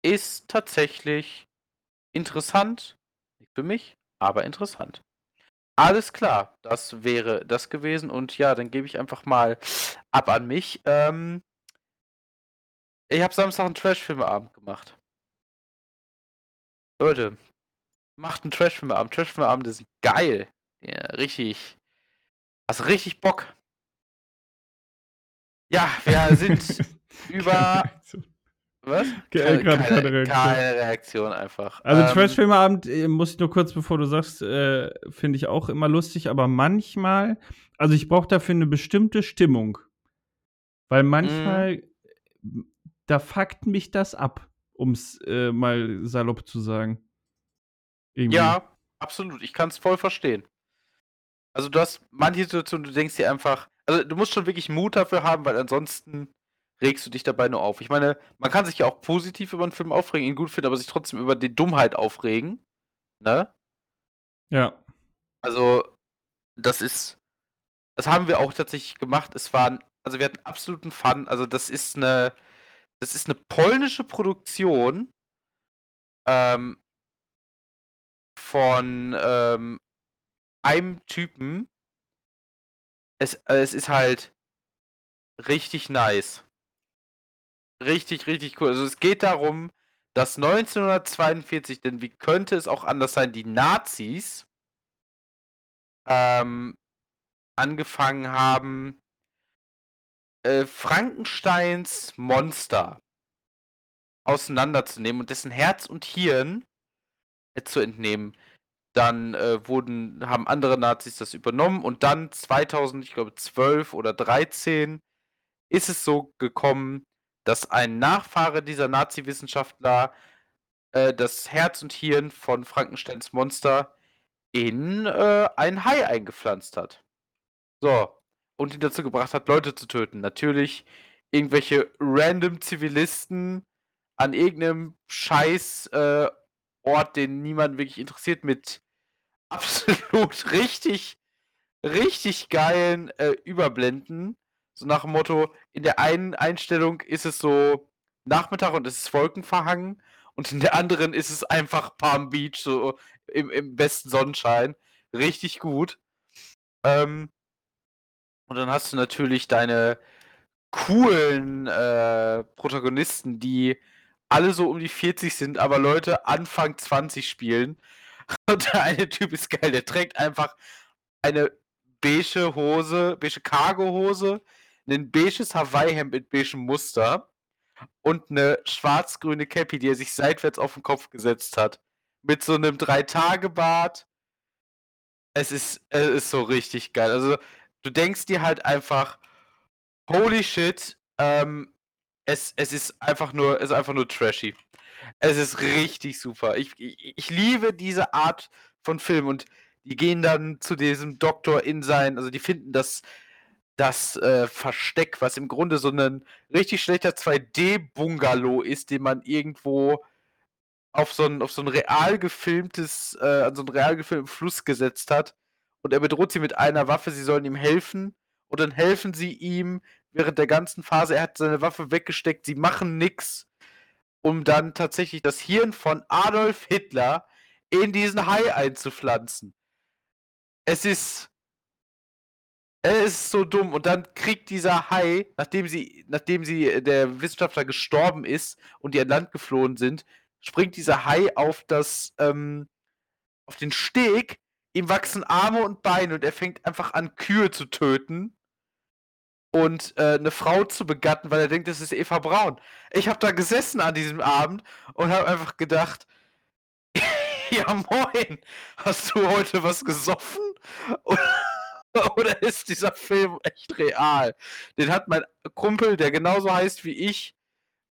Ist tatsächlich interessant. Nicht für mich, aber interessant. Alles klar, das wäre das gewesen. Und ja, dann gebe ich einfach mal ab an mich. Ähm, ich habe Samstag einen Trash-Filmeabend gemacht. Leute, macht einen Trash-Filmeabend. Trash-Filmeabend ist geil. Ja, richtig. Hast richtig Bock. Ja, wir sind über Was? Keine, keine keine, Reaktion. keine Reaktion einfach. Also Ähm, Trash-Filmeabend, äh, muss ich nur kurz, bevor du sagst, äh, finde ich auch immer lustig, aber manchmal, also ich brauche dafür eine bestimmte Stimmung. Weil manchmal, Mhm. da fuckt mich das ab, um es äh, mal salopp zu sagen. Irgendwie. Ja, absolut. Ich kann es voll verstehen. Also du hast manche Situationen, du denkst dir einfach, also du musst schon wirklich Mut dafür haben, weil ansonsten regst du dich dabei nur auf. Ich meine, man kann sich ja auch positiv über einen Film aufregen, ihn gut finden, aber sich trotzdem über die Dummheit aufregen. Ne? Ja. Also, das ist, das haben wir auch tatsächlich gemacht. Es waren, also wir hatten absoluten Fun. Also das ist eine, das ist eine polnische Produktion ähm, von ähm, einem Typen. Es, es ist halt richtig nice. Richtig, richtig cool. Also es geht darum, dass 1942, denn wie könnte es auch anders sein, die Nazis ähm, angefangen haben, äh, Frankensteins Monster auseinanderzunehmen und dessen Herz und Hirn äh, zu entnehmen. Dann äh, wurden, haben andere Nazis das übernommen und dann 2000, ich glaube 12 oder 13 ist es so gekommen, dass ein Nachfahre dieser Nazi-Wissenschaftler äh, das Herz und Hirn von Frankensteins Monster in äh, ein Hai eingepflanzt hat. So. Und ihn dazu gebracht hat, Leute zu töten. Natürlich irgendwelche random Zivilisten an irgendeinem Scheiß äh, Ort, den niemand wirklich interessiert, mit absolut richtig, richtig geilen äh, Überblenden. So nach dem Motto, in der einen Einstellung ist es so Nachmittag und es ist wolkenverhangen und in der anderen ist es einfach Palm Beach, so im, im besten Sonnenschein. Richtig gut. Ähm, und dann hast du natürlich deine coolen äh, Protagonisten, die alle so um die 40 sind, aber Leute Anfang 20 spielen. Und der eine Typ ist geil, der trägt einfach eine beige Hose, beige Cargo-Hose, ein beiges Hawaii-Hemd mit beigem Muster und eine schwarz-grüne Cappy, die er sich seitwärts auf den Kopf gesetzt hat. Mit so einem Drei-Tage-Bart. Es ist, es ist so richtig geil. Also, du denkst dir halt einfach, holy shit, ähm, es, es ist einfach nur, es ist einfach nur trashy. Es ist richtig super. Ich, ich, ich liebe diese Art von Film und die gehen dann zu diesem Doktor in sein, also die finden das, das äh, Versteck, was im Grunde so ein richtig schlechter 2D-Bungalow ist, den man irgendwo auf so ein, auf so ein real gefilmtes, äh, an so einen real gefilmten Fluss gesetzt hat. Und er bedroht sie mit einer Waffe, sie sollen ihm helfen. Und dann helfen sie ihm während der ganzen Phase. Er hat seine Waffe weggesteckt, sie machen nix, um dann tatsächlich das Hirn von Adolf Hitler in diesen Hai einzupflanzen. Es ist. Es ist so dumm. Und dann kriegt dieser Hai, nachdem sie, nachdem sie, äh, der Wissenschaftler gestorben ist und die an Land geflohen sind, springt dieser Hai auf das, ähm, auf den Steg, ihm wachsen Arme und Beine und er fängt einfach an, Kühe zu töten und äh, eine Frau zu begatten, weil er denkt, das ist Eva Braun. Ich habe da gesessen an diesem Abend und habe einfach gedacht, ja moin, hast du heute was gesoffen? Oder, ist dieser Film echt real? Den hat mein Kumpel, der genauso heißt wie ich,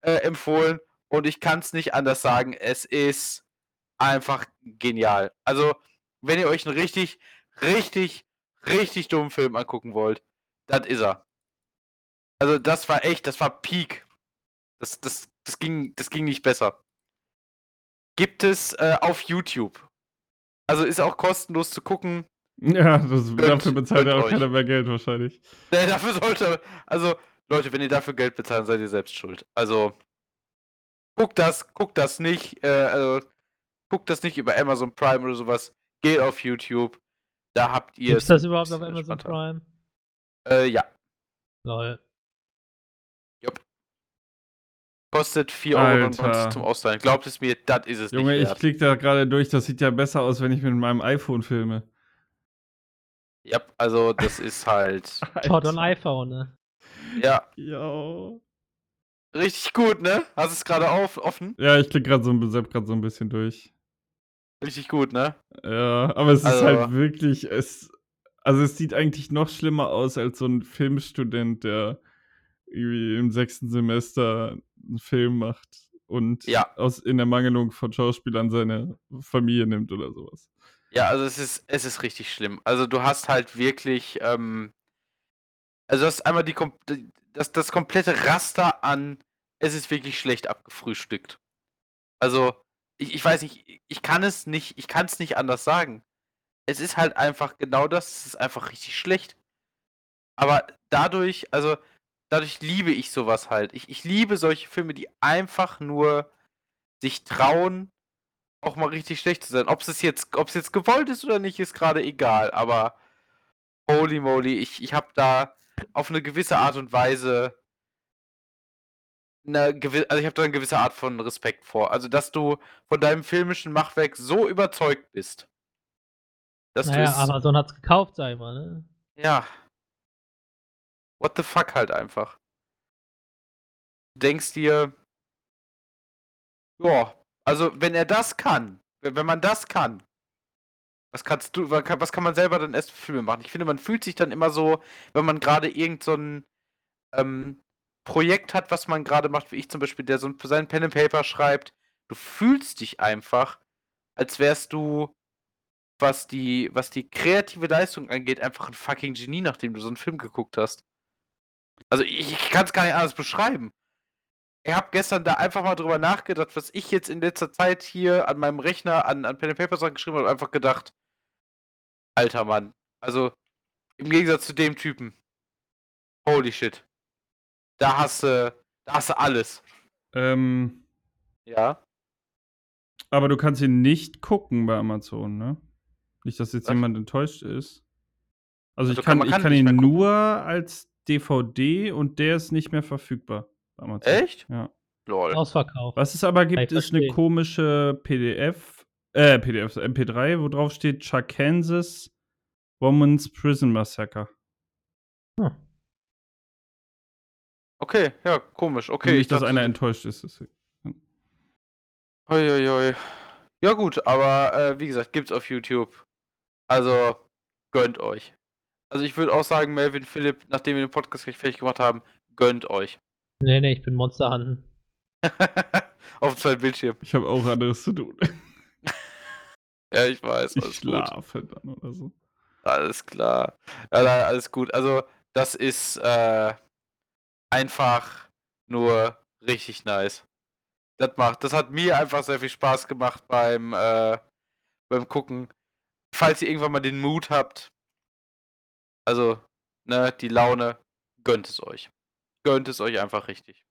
äh, empfohlen und ich kann es nicht anders sagen. Es ist einfach genial. Also, wenn ihr euch einen richtig, richtig, richtig dummen Film angucken wollt, das ist er. Also, das war echt, das war Peak. Das, das, das, ging, das ging nicht besser. Gibt es äh, auf YouTube. Also ist auch kostenlos zu gucken. Ja, das, dafür bezahlt ja auch euch. keiner mehr Geld wahrscheinlich. Äh, dafür sollte. Also, Leute, wenn ihr dafür Geld bezahlt, seid ihr selbst schuld. Also, guckt das, guckt das nicht. Äh, also, guckt das nicht über Amazon Prime oder sowas. Geht auf YouTube. Da habt ihr es das überhaupt auf Amazon. Prime? Äh, ja. Lol. Kostet 4,99 Alter. Euro zum Ausleihen. Glaubt es mir, das ist es Junge, nicht ich wert. klicke da gerade durch, das sieht ja besser aus, wenn ich mit meinem iPhone filme. Ja, also das ist halt. Schaut on iPhone, ne? Ja, Ja. Richtig gut, ne? Hast es gerade auf, offen? Ja, ich klicke gerade so, so ein bisschen durch. Richtig gut, ne? Ja, aber es ist Also- halt wirklich, es, also es sieht eigentlich noch schlimmer aus als so ein Filmstudent, der irgendwie im sechsten Semester einen Film macht und Ja. aus, in Ermangelung von Schauspielern seine Familie nimmt oder sowas. Ja, also es ist, es ist richtig schlimm. Also du hast halt wirklich, ähm, also du hast einmal die, das, das komplette Raster an, es ist wirklich schlecht abgefrühstückt. Also, ich, ich weiß nicht, ich kann es nicht, ich kann es nicht anders sagen. Es ist halt einfach genau das, es ist einfach richtig schlecht. Aber dadurch, also, dadurch liebe ich sowas halt. Ich, ich liebe solche Filme, die einfach nur sich trauen, auch mal richtig schlecht zu sein. Ob es jetzt, jetzt gewollt ist oder nicht, ist gerade egal. Aber holy moly, ich, ich habe da auf eine gewisse Art und Weise eine gewi also ich habe da eine gewisse Art von Respekt vor. Also dass du von deinem filmischen Machwerk so überzeugt bist, dass Naja, du es, Amazon hat's gekauft, sag ich mal, ne? ja, what the fuck halt einfach. Du denkst dir, ja, also wenn er das kann, wenn man das kann, was kannst du, was kann man selber dann erst für Filme machen? Ich finde, man fühlt sich dann immer so, wenn man gerade irgend so ein ähm, Projekt hat, was man gerade macht, wie ich zum Beispiel, der so ein- seinen Pen and Paper schreibt, du fühlst dich einfach, als wärst du, was die, was die kreative Leistung angeht, einfach ein fucking Genie, nachdem du so einen Film geguckt hast. Also ich, ich kann es gar nicht anders beschreiben. Ich habe gestern da einfach mal drüber nachgedacht, was ich jetzt in letzter Zeit hier an meinem Rechner an, an Pen and Paper Sachen geschrieben habe, einfach gedacht, alter Mann. Also im Gegensatz zu dem Typen. Holy shit. Da hast du, da hast du alles. Ähm, Ja. aber du kannst ihn nicht gucken bei Amazon, ne? Nicht, dass jetzt Was? jemand enttäuscht ist. Also ich Also kann- kann, man ich kann kann ihn nur als DVD und der ist nicht mehr verfügbar Amazon. Echt? Ja. Lol. Ausverkauft. Was es aber gibt, ist eine komische PDF, äh, PDF, MP3, wo drauf steht Chakansis Woman's Prison Massacre. Hm. Okay, ja, komisch. Okay, Okay, ich nicht, dass dachte- einer enttäuscht ist. hoi. Ja gut, aber äh, wie gesagt, gibt's auf YouTube. Also gönnt euch. Also ich würde auch sagen, Melvin, Philipp, nachdem wir den Podcast gleich fertig gemacht haben, gönnt euch. Nee, nee, ich bin Monster Hunten. auf zwei Bildschirmen. Ich habe auch anderes zu tun. Ja, ich weiß. Ich Alles gut. schlafe dann oder so. Alles klar. Ja, alles gut. Also, das ist äh, einfach nur richtig nice. Das macht, das hat mir einfach sehr viel Spaß gemacht beim, äh, beim Gucken. Falls ihr irgendwann mal den Mut habt, also, ne, die Laune, gönnt es euch. Gönnt es euch einfach richtig.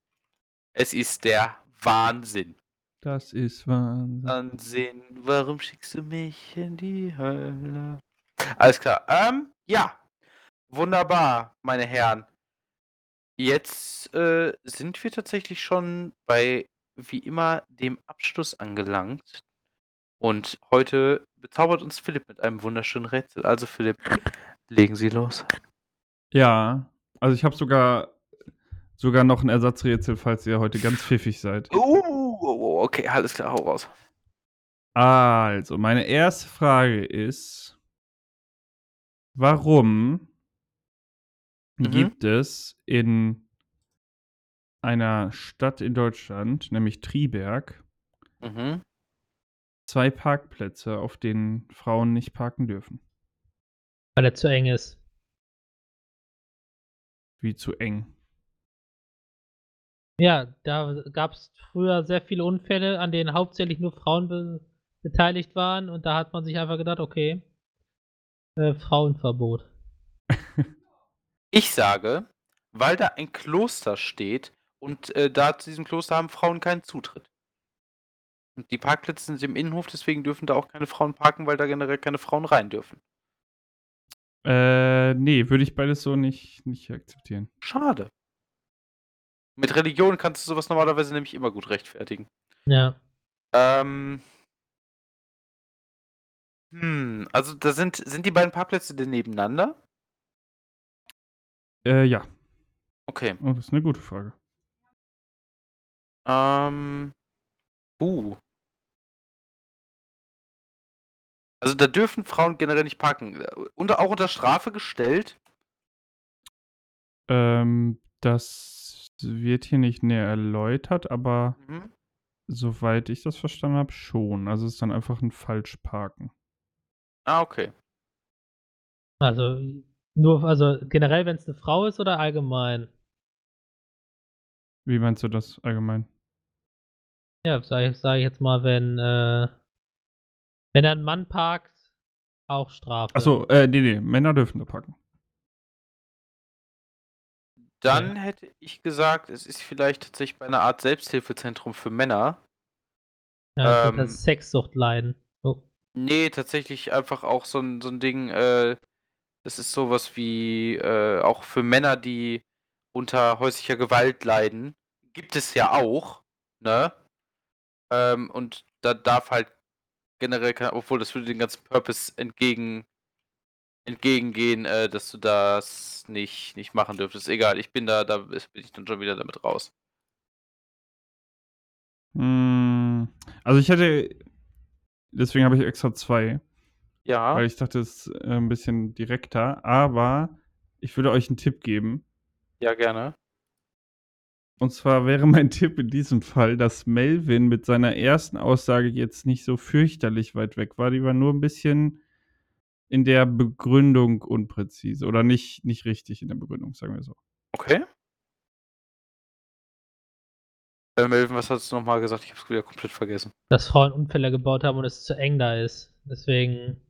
Es ist der Wahnsinn. Das ist Wahnsinn. Ansehen, warum schickst du mich in die Hölle? Alles klar. Ähm, ja. Wunderbar, meine Herren. Jetzt äh, sind wir tatsächlich schon bei, wie immer, dem Abschluss angelangt. Und heute bezaubert uns Philipp mit einem wunderschönen Rätsel. Also Philipp, legen Sie los. Ja, also ich habe sogar, sogar noch ein Ersatzrätsel, falls ihr heute ganz pfiffig seid. Uh, okay, alles klar, hau raus. Also, meine erste Frage ist, warum Mhm. gibt es in einer Stadt in Deutschland, nämlich Triberg, Mhm. zwei Parkplätze, auf denen Frauen nicht parken dürfen? Weil er zu eng ist. Wie zu eng. Ja, da gab es früher sehr viele Unfälle, an denen hauptsächlich nur Frauen be beteiligt waren und da hat man sich einfach gedacht, okay, äh, Frauenverbot. Ich sage, weil da ein Kloster steht und äh, da zu diesem Kloster haben Frauen keinen Zutritt. Und die Parkplätze sind im Innenhof, deswegen dürfen da auch keine Frauen parken, weil da generell keine Frauen rein dürfen. Äh, nee, würde ich beides so nicht, nicht akzeptieren. Schade. Mit Religion kannst du sowas normalerweise nämlich immer gut rechtfertigen. Ja. Ähm. Hm, also da sind, sind die beiden Parkplätze denn nebeneinander? Äh, ja, Okay. oh, das ist eine gute Frage. Ähm. Uh. Also da dürfen Frauen generell nicht parken. Unter, auch unter Strafe gestellt. Ähm, das wird hier nicht näher erläutert, aber Mhm. soweit ich das verstanden habe, schon. Also es ist dann einfach ein Falschparken. Ah, okay. Also nur, also generell, wenn es eine Frau ist oder allgemein? Wie meinst du das allgemein? Ja, sage ich, sag ich jetzt mal, wenn, äh, wenn ein Mann parkt, auch Strafe. Achso, äh, nee, nee, Männer dürfen da parken. Dann hätte ich gesagt, es ist vielleicht tatsächlich bei einer Art Selbsthilfezentrum für Männer. Ja, ähm, das Sexsucht leiden. Oh. Nee, tatsächlich einfach auch so ein, so ein Ding, äh, das ist sowas wie äh, auch für Männer, die unter häuslicher Gewalt leiden. Gibt es ja auch, ne? Ähm, und da darf halt generell, obwohl das würde den ganzen Purpose entgegen, entgegengehen, äh, dass du das nicht, nicht machen dürftest. Egal, ich bin da, da bin ich dann schon wieder damit raus. Hm, also ich hätte, deswegen habe ich extra zwei, Ja, weil ich dachte, es ist äh, ein bisschen direkter, aber ich würde euch einen Tipp geben. ja, gerne. Und zwar wäre mein Tipp in diesem Fall, dass Melvin mit seiner ersten Aussage jetzt nicht so fürchterlich weit weg war. Die war nur ein bisschen in der Begründung unpräzise oder nicht, nicht richtig in der Begründung, sagen wir so. Okay. Äh, Melvin, was hast du nochmal gesagt? Ich hab's wieder komplett vergessen. dass Frauen Unfälle gebaut haben und es zu eng da ist. Deswegen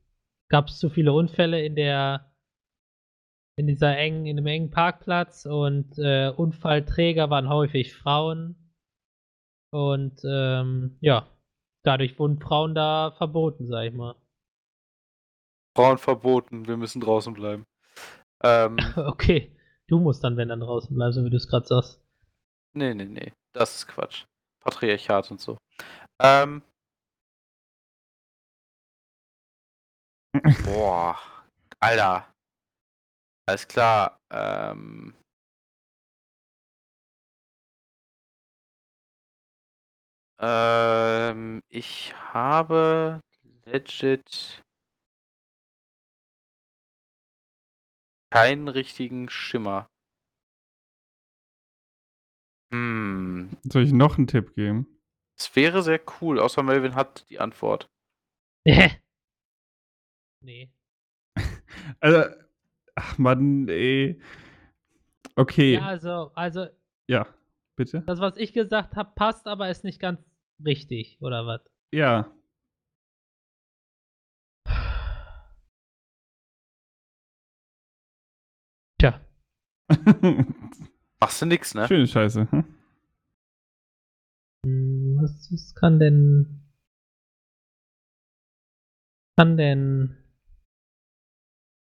gab es zu viele Unfälle in der in dieser engen, in dem engen Parkplatz und äh, Unfallträger waren häufig Frauen. Und ähm, ja, dadurch wurden Frauen da verboten, sag ich mal. Frauen verboten, wir müssen draußen bleiben. Ähm, Okay, du musst dann, wenn dann draußen bleiben, so wie du es gerade sagst. nee, nee, nee. Das ist Quatsch. Patriarchat und so. Ähm. Boah. Alter. Alles klar. Ähm. Ähm, ich habe legit keinen richtigen Schimmer. Hm, Soll ich noch einen Tipp geben? es wäre sehr cool, außer Melvin hat die Antwort. nee. Also, ach Mann, ey. Okay, Ja, ja, also, also, bitte? das, was ich gesagt habe, passt, aber ist nicht ganz richtig, oder was? Ja. Machst du nix, ne? Schöne Scheiße. Hm? Was, was kann denn. Kann denn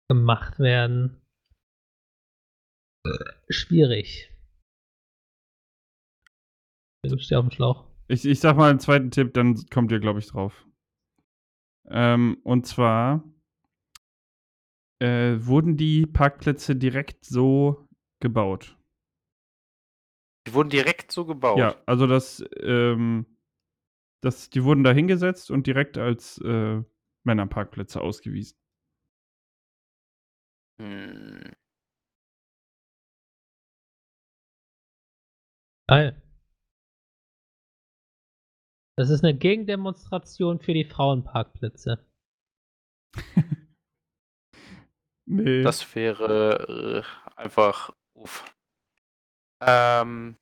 gemacht werden? Schwierig. Du stehst auf dem Schlauch. Ich, ich sag mal einen zweiten Tipp, dann kommt ihr, glaube ich, drauf. Ähm, und zwar äh, wurden die Parkplätze direkt so gebaut. Die wurden direkt so gebaut. Ja, also das, ähm, das, die wurden da hingesetzt und direkt als äh, Männerparkplätze ausgewiesen. Hm. Geil. Das ist eine Gegendemonstration für die Frauenparkplätze. Nee. Das wäre äh, einfach uff. Ähm.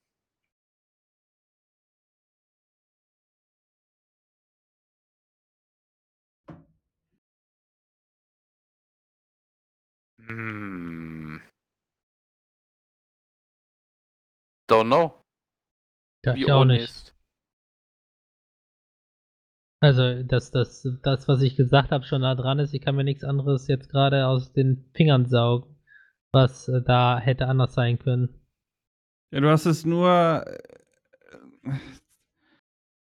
Hm. Don't know. Ja, Wie ich auch nicht. honest. Also, dass das, das, was ich gesagt habe, schon nah dran ist. Ich kann mir nichts anderes jetzt gerade aus den Fingern saugen, was äh, da hätte anders sein können. Ja, du hast es nur. äh,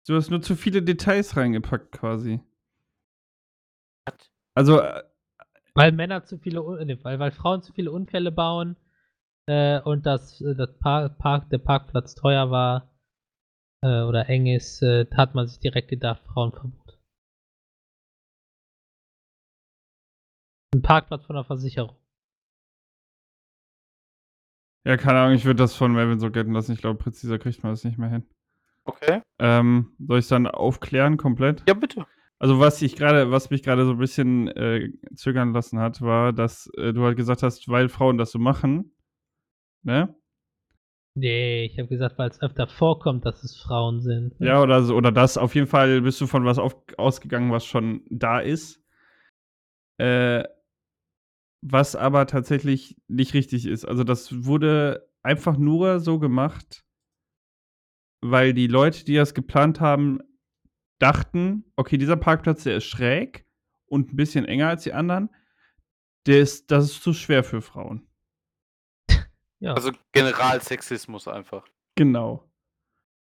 Du hast nur zu viele Details reingepackt, quasi. Also, äh, Weil Männer zu viele, nee, weil, weil Frauen zu viele Unfälle bauen äh, und das, äh, das Park, Park, der Parkplatz teuer war. äh, oder eng ist, äh, hat man sich direkt gedacht, Frauenverbot. Ein Parkplatz von der Versicherung. Ja, keine Ahnung, ich würde das von Melvin so gelten lassen. Ich glaube, präziser kriegt man das nicht mehr hin. Okay. Ähm, soll ich dann aufklären komplett? Ja, bitte. Also was ich gerade, was mich gerade so ein bisschen äh, zögern lassen hat, war, dass äh, du halt gesagt hast, weil Frauen das so machen, ne? Nee, ich habe gesagt, weil es öfter vorkommt, dass es Frauen sind. Ja, oder so, oder das. Auf jeden Fall bist du von was auf, ausgegangen, was schon da ist. Äh, was aber tatsächlich nicht richtig ist. Also das wurde einfach nur so gemacht, weil die Leute, die das geplant haben, dachten, okay, dieser Parkplatz, der ist schräg und ein bisschen enger als die anderen. Der ist, das ist zu schwer für Frauen. Ja. Also Generalsexismus einfach. Genau.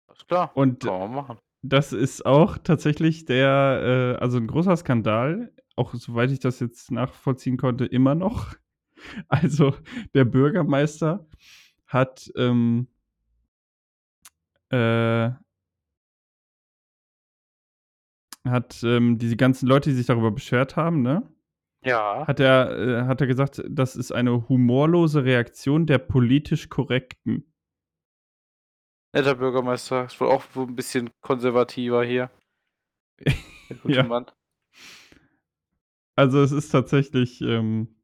Alles klar. Und Kann man machen. das ist auch tatsächlich der, äh, also ein großer Skandal, auch soweit ich das jetzt nachvollziehen konnte, immer noch. Also der Bürgermeister hat ähm, äh, hat ähm, diese ganzen Leute, die sich darüber beschwert haben, ne? Ja. Hat er, äh, hat er gesagt, das ist eine humorlose Reaktion der politisch Korrekten. Netter Bürgermeister. Ist wohl auch so ein bisschen konservativer hier. Der gute Ja. Mann. Also es ist tatsächlich, ähm,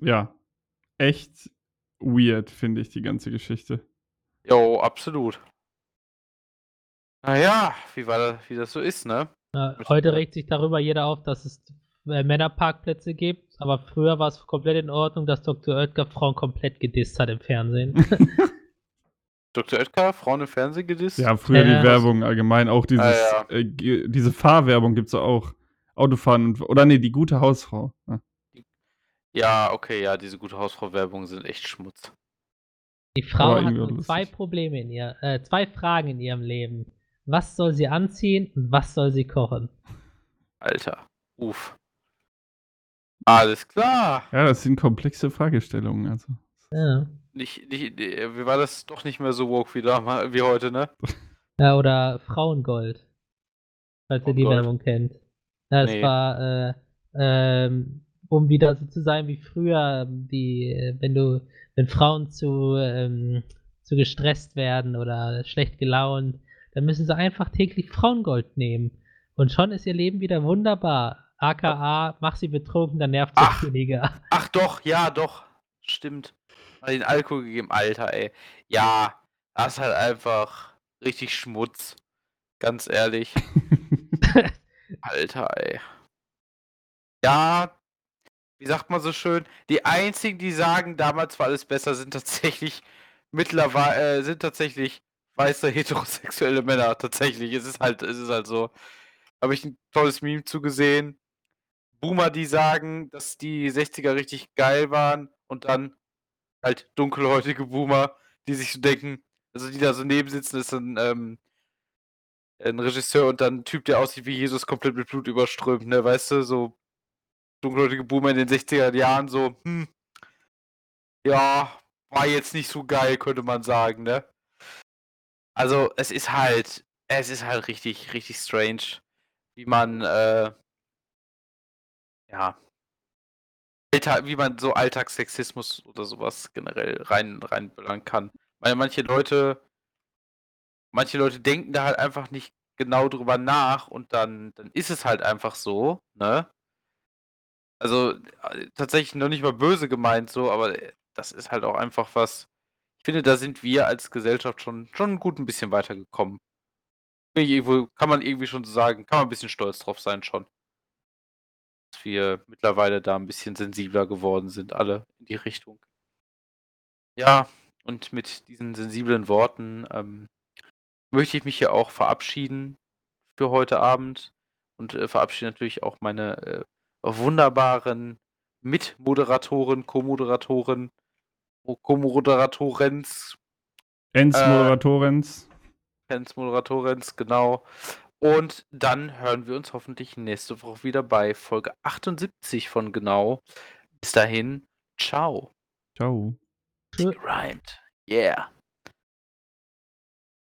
ja, echt weird, finde ich, die ganze Geschichte. Jo, absolut. Naja, wie, war das, wie das so ist, ne? Ja, Mit- heute regt sich darüber jeder auf, dass es äh, Männerparkplätze gibt, aber früher war es komplett in Ordnung, dass Dr. Oetker Frauen komplett gedisst hat im Fernsehen. Dr. Oetker, Frauen im Fernsehen gedisst? Ja, früher Ja. die Werbung allgemein, auch dieses, Ah, ja. äh, diese Fahrwerbung gibt es auch. Autofahren und, oder nee, die gute Hausfrau. Ja. Ja, okay, ja, diese gute Hausfrau-Werbungen sind echt Schmutz. Die Frau hat zwei Probleme in ihr, äh, zwei Fragen in ihrem Leben. Was soll sie anziehen und was soll sie kochen? Alter. Uff. Alles klar. ja, das sind komplexe Fragestellungen. Also. Ja. Nicht, nicht, äh, wie war das doch nicht mehr so woke wie, damals, wie heute, ne? Ja, oder Frauengold. Falls ihr die. Werbung kennt. Ja, es Nee. war, äh, ähm, um wieder so zu sein wie früher, die, wenn du, wenn Frauen zu, ähm, zu gestresst werden oder schlecht gelaunt, dann müssen sie einfach täglich Frauengold nehmen. Und schon ist ihr Leben wieder wunderbar. AKA, mach sie betrunken, dann nervt sie Ach. weniger. Ach doch, ja, doch. Stimmt. Hat den Alkohol gegeben, Alter, ey. Ja, das ist halt einfach richtig Schmutz. Ganz ehrlich. Alter, ey. Ja, wie sagt man so schön? Die einzigen, die sagen, damals war alles besser, sind tatsächlich mittlerweile, äh, sind tatsächlich weiße heterosexuelle Männer. Tatsächlich. Es ist halt, es ist halt so. Habe ich ein tolles Meme zugesehen. Boomer, die sagen, dass die 60er richtig geil waren und dann halt dunkelhäutige Boomer, die sich so denken, also die da so neben sitzen, ist ein, ähm, ein Regisseur und dann ein Typ, der aussieht wie Jesus, komplett mit Blut überströmt, ne, weißt du, so dunkelhäutige Boomer in den 60er Jahren, so, hm, ja, war jetzt nicht so geil, könnte man sagen, ne. Also, es ist halt, es ist halt richtig, richtig strange, wie man, äh, ja, Alltag, wie man so Alltagssexismus oder sowas generell rein reinballern kann. Weil manche Leute, manche Leute denken da halt einfach nicht genau drüber nach und dann, dann ist es halt einfach so, ne? Also äh, tatsächlich noch nicht mal böse gemeint so, aber äh, das ist halt auch einfach was. Ich finde, da sind wir als Gesellschaft schon, schon gut ein bisschen weitergekommen. Kann man irgendwie schon so sagen, kann man ein bisschen stolz drauf sein schon dass wir mittlerweile da ein bisschen sensibler geworden sind, alle in die Richtung. Ja, und mit diesen sensiblen Worten ähm, möchte ich mich hier auch verabschieden für heute Abend und äh, verabschiede natürlich auch meine äh, wunderbaren Mitmoderatoren, Co-Moderatoren, Co-Moderatorens, Ens Äh, Moderatorens. Fans Moderatorens, genau. Und dann hören wir uns hoffentlich nächste Woche wieder bei Folge 78 von Genau. Bis dahin, ciao. Ciao. Grind. Yeah.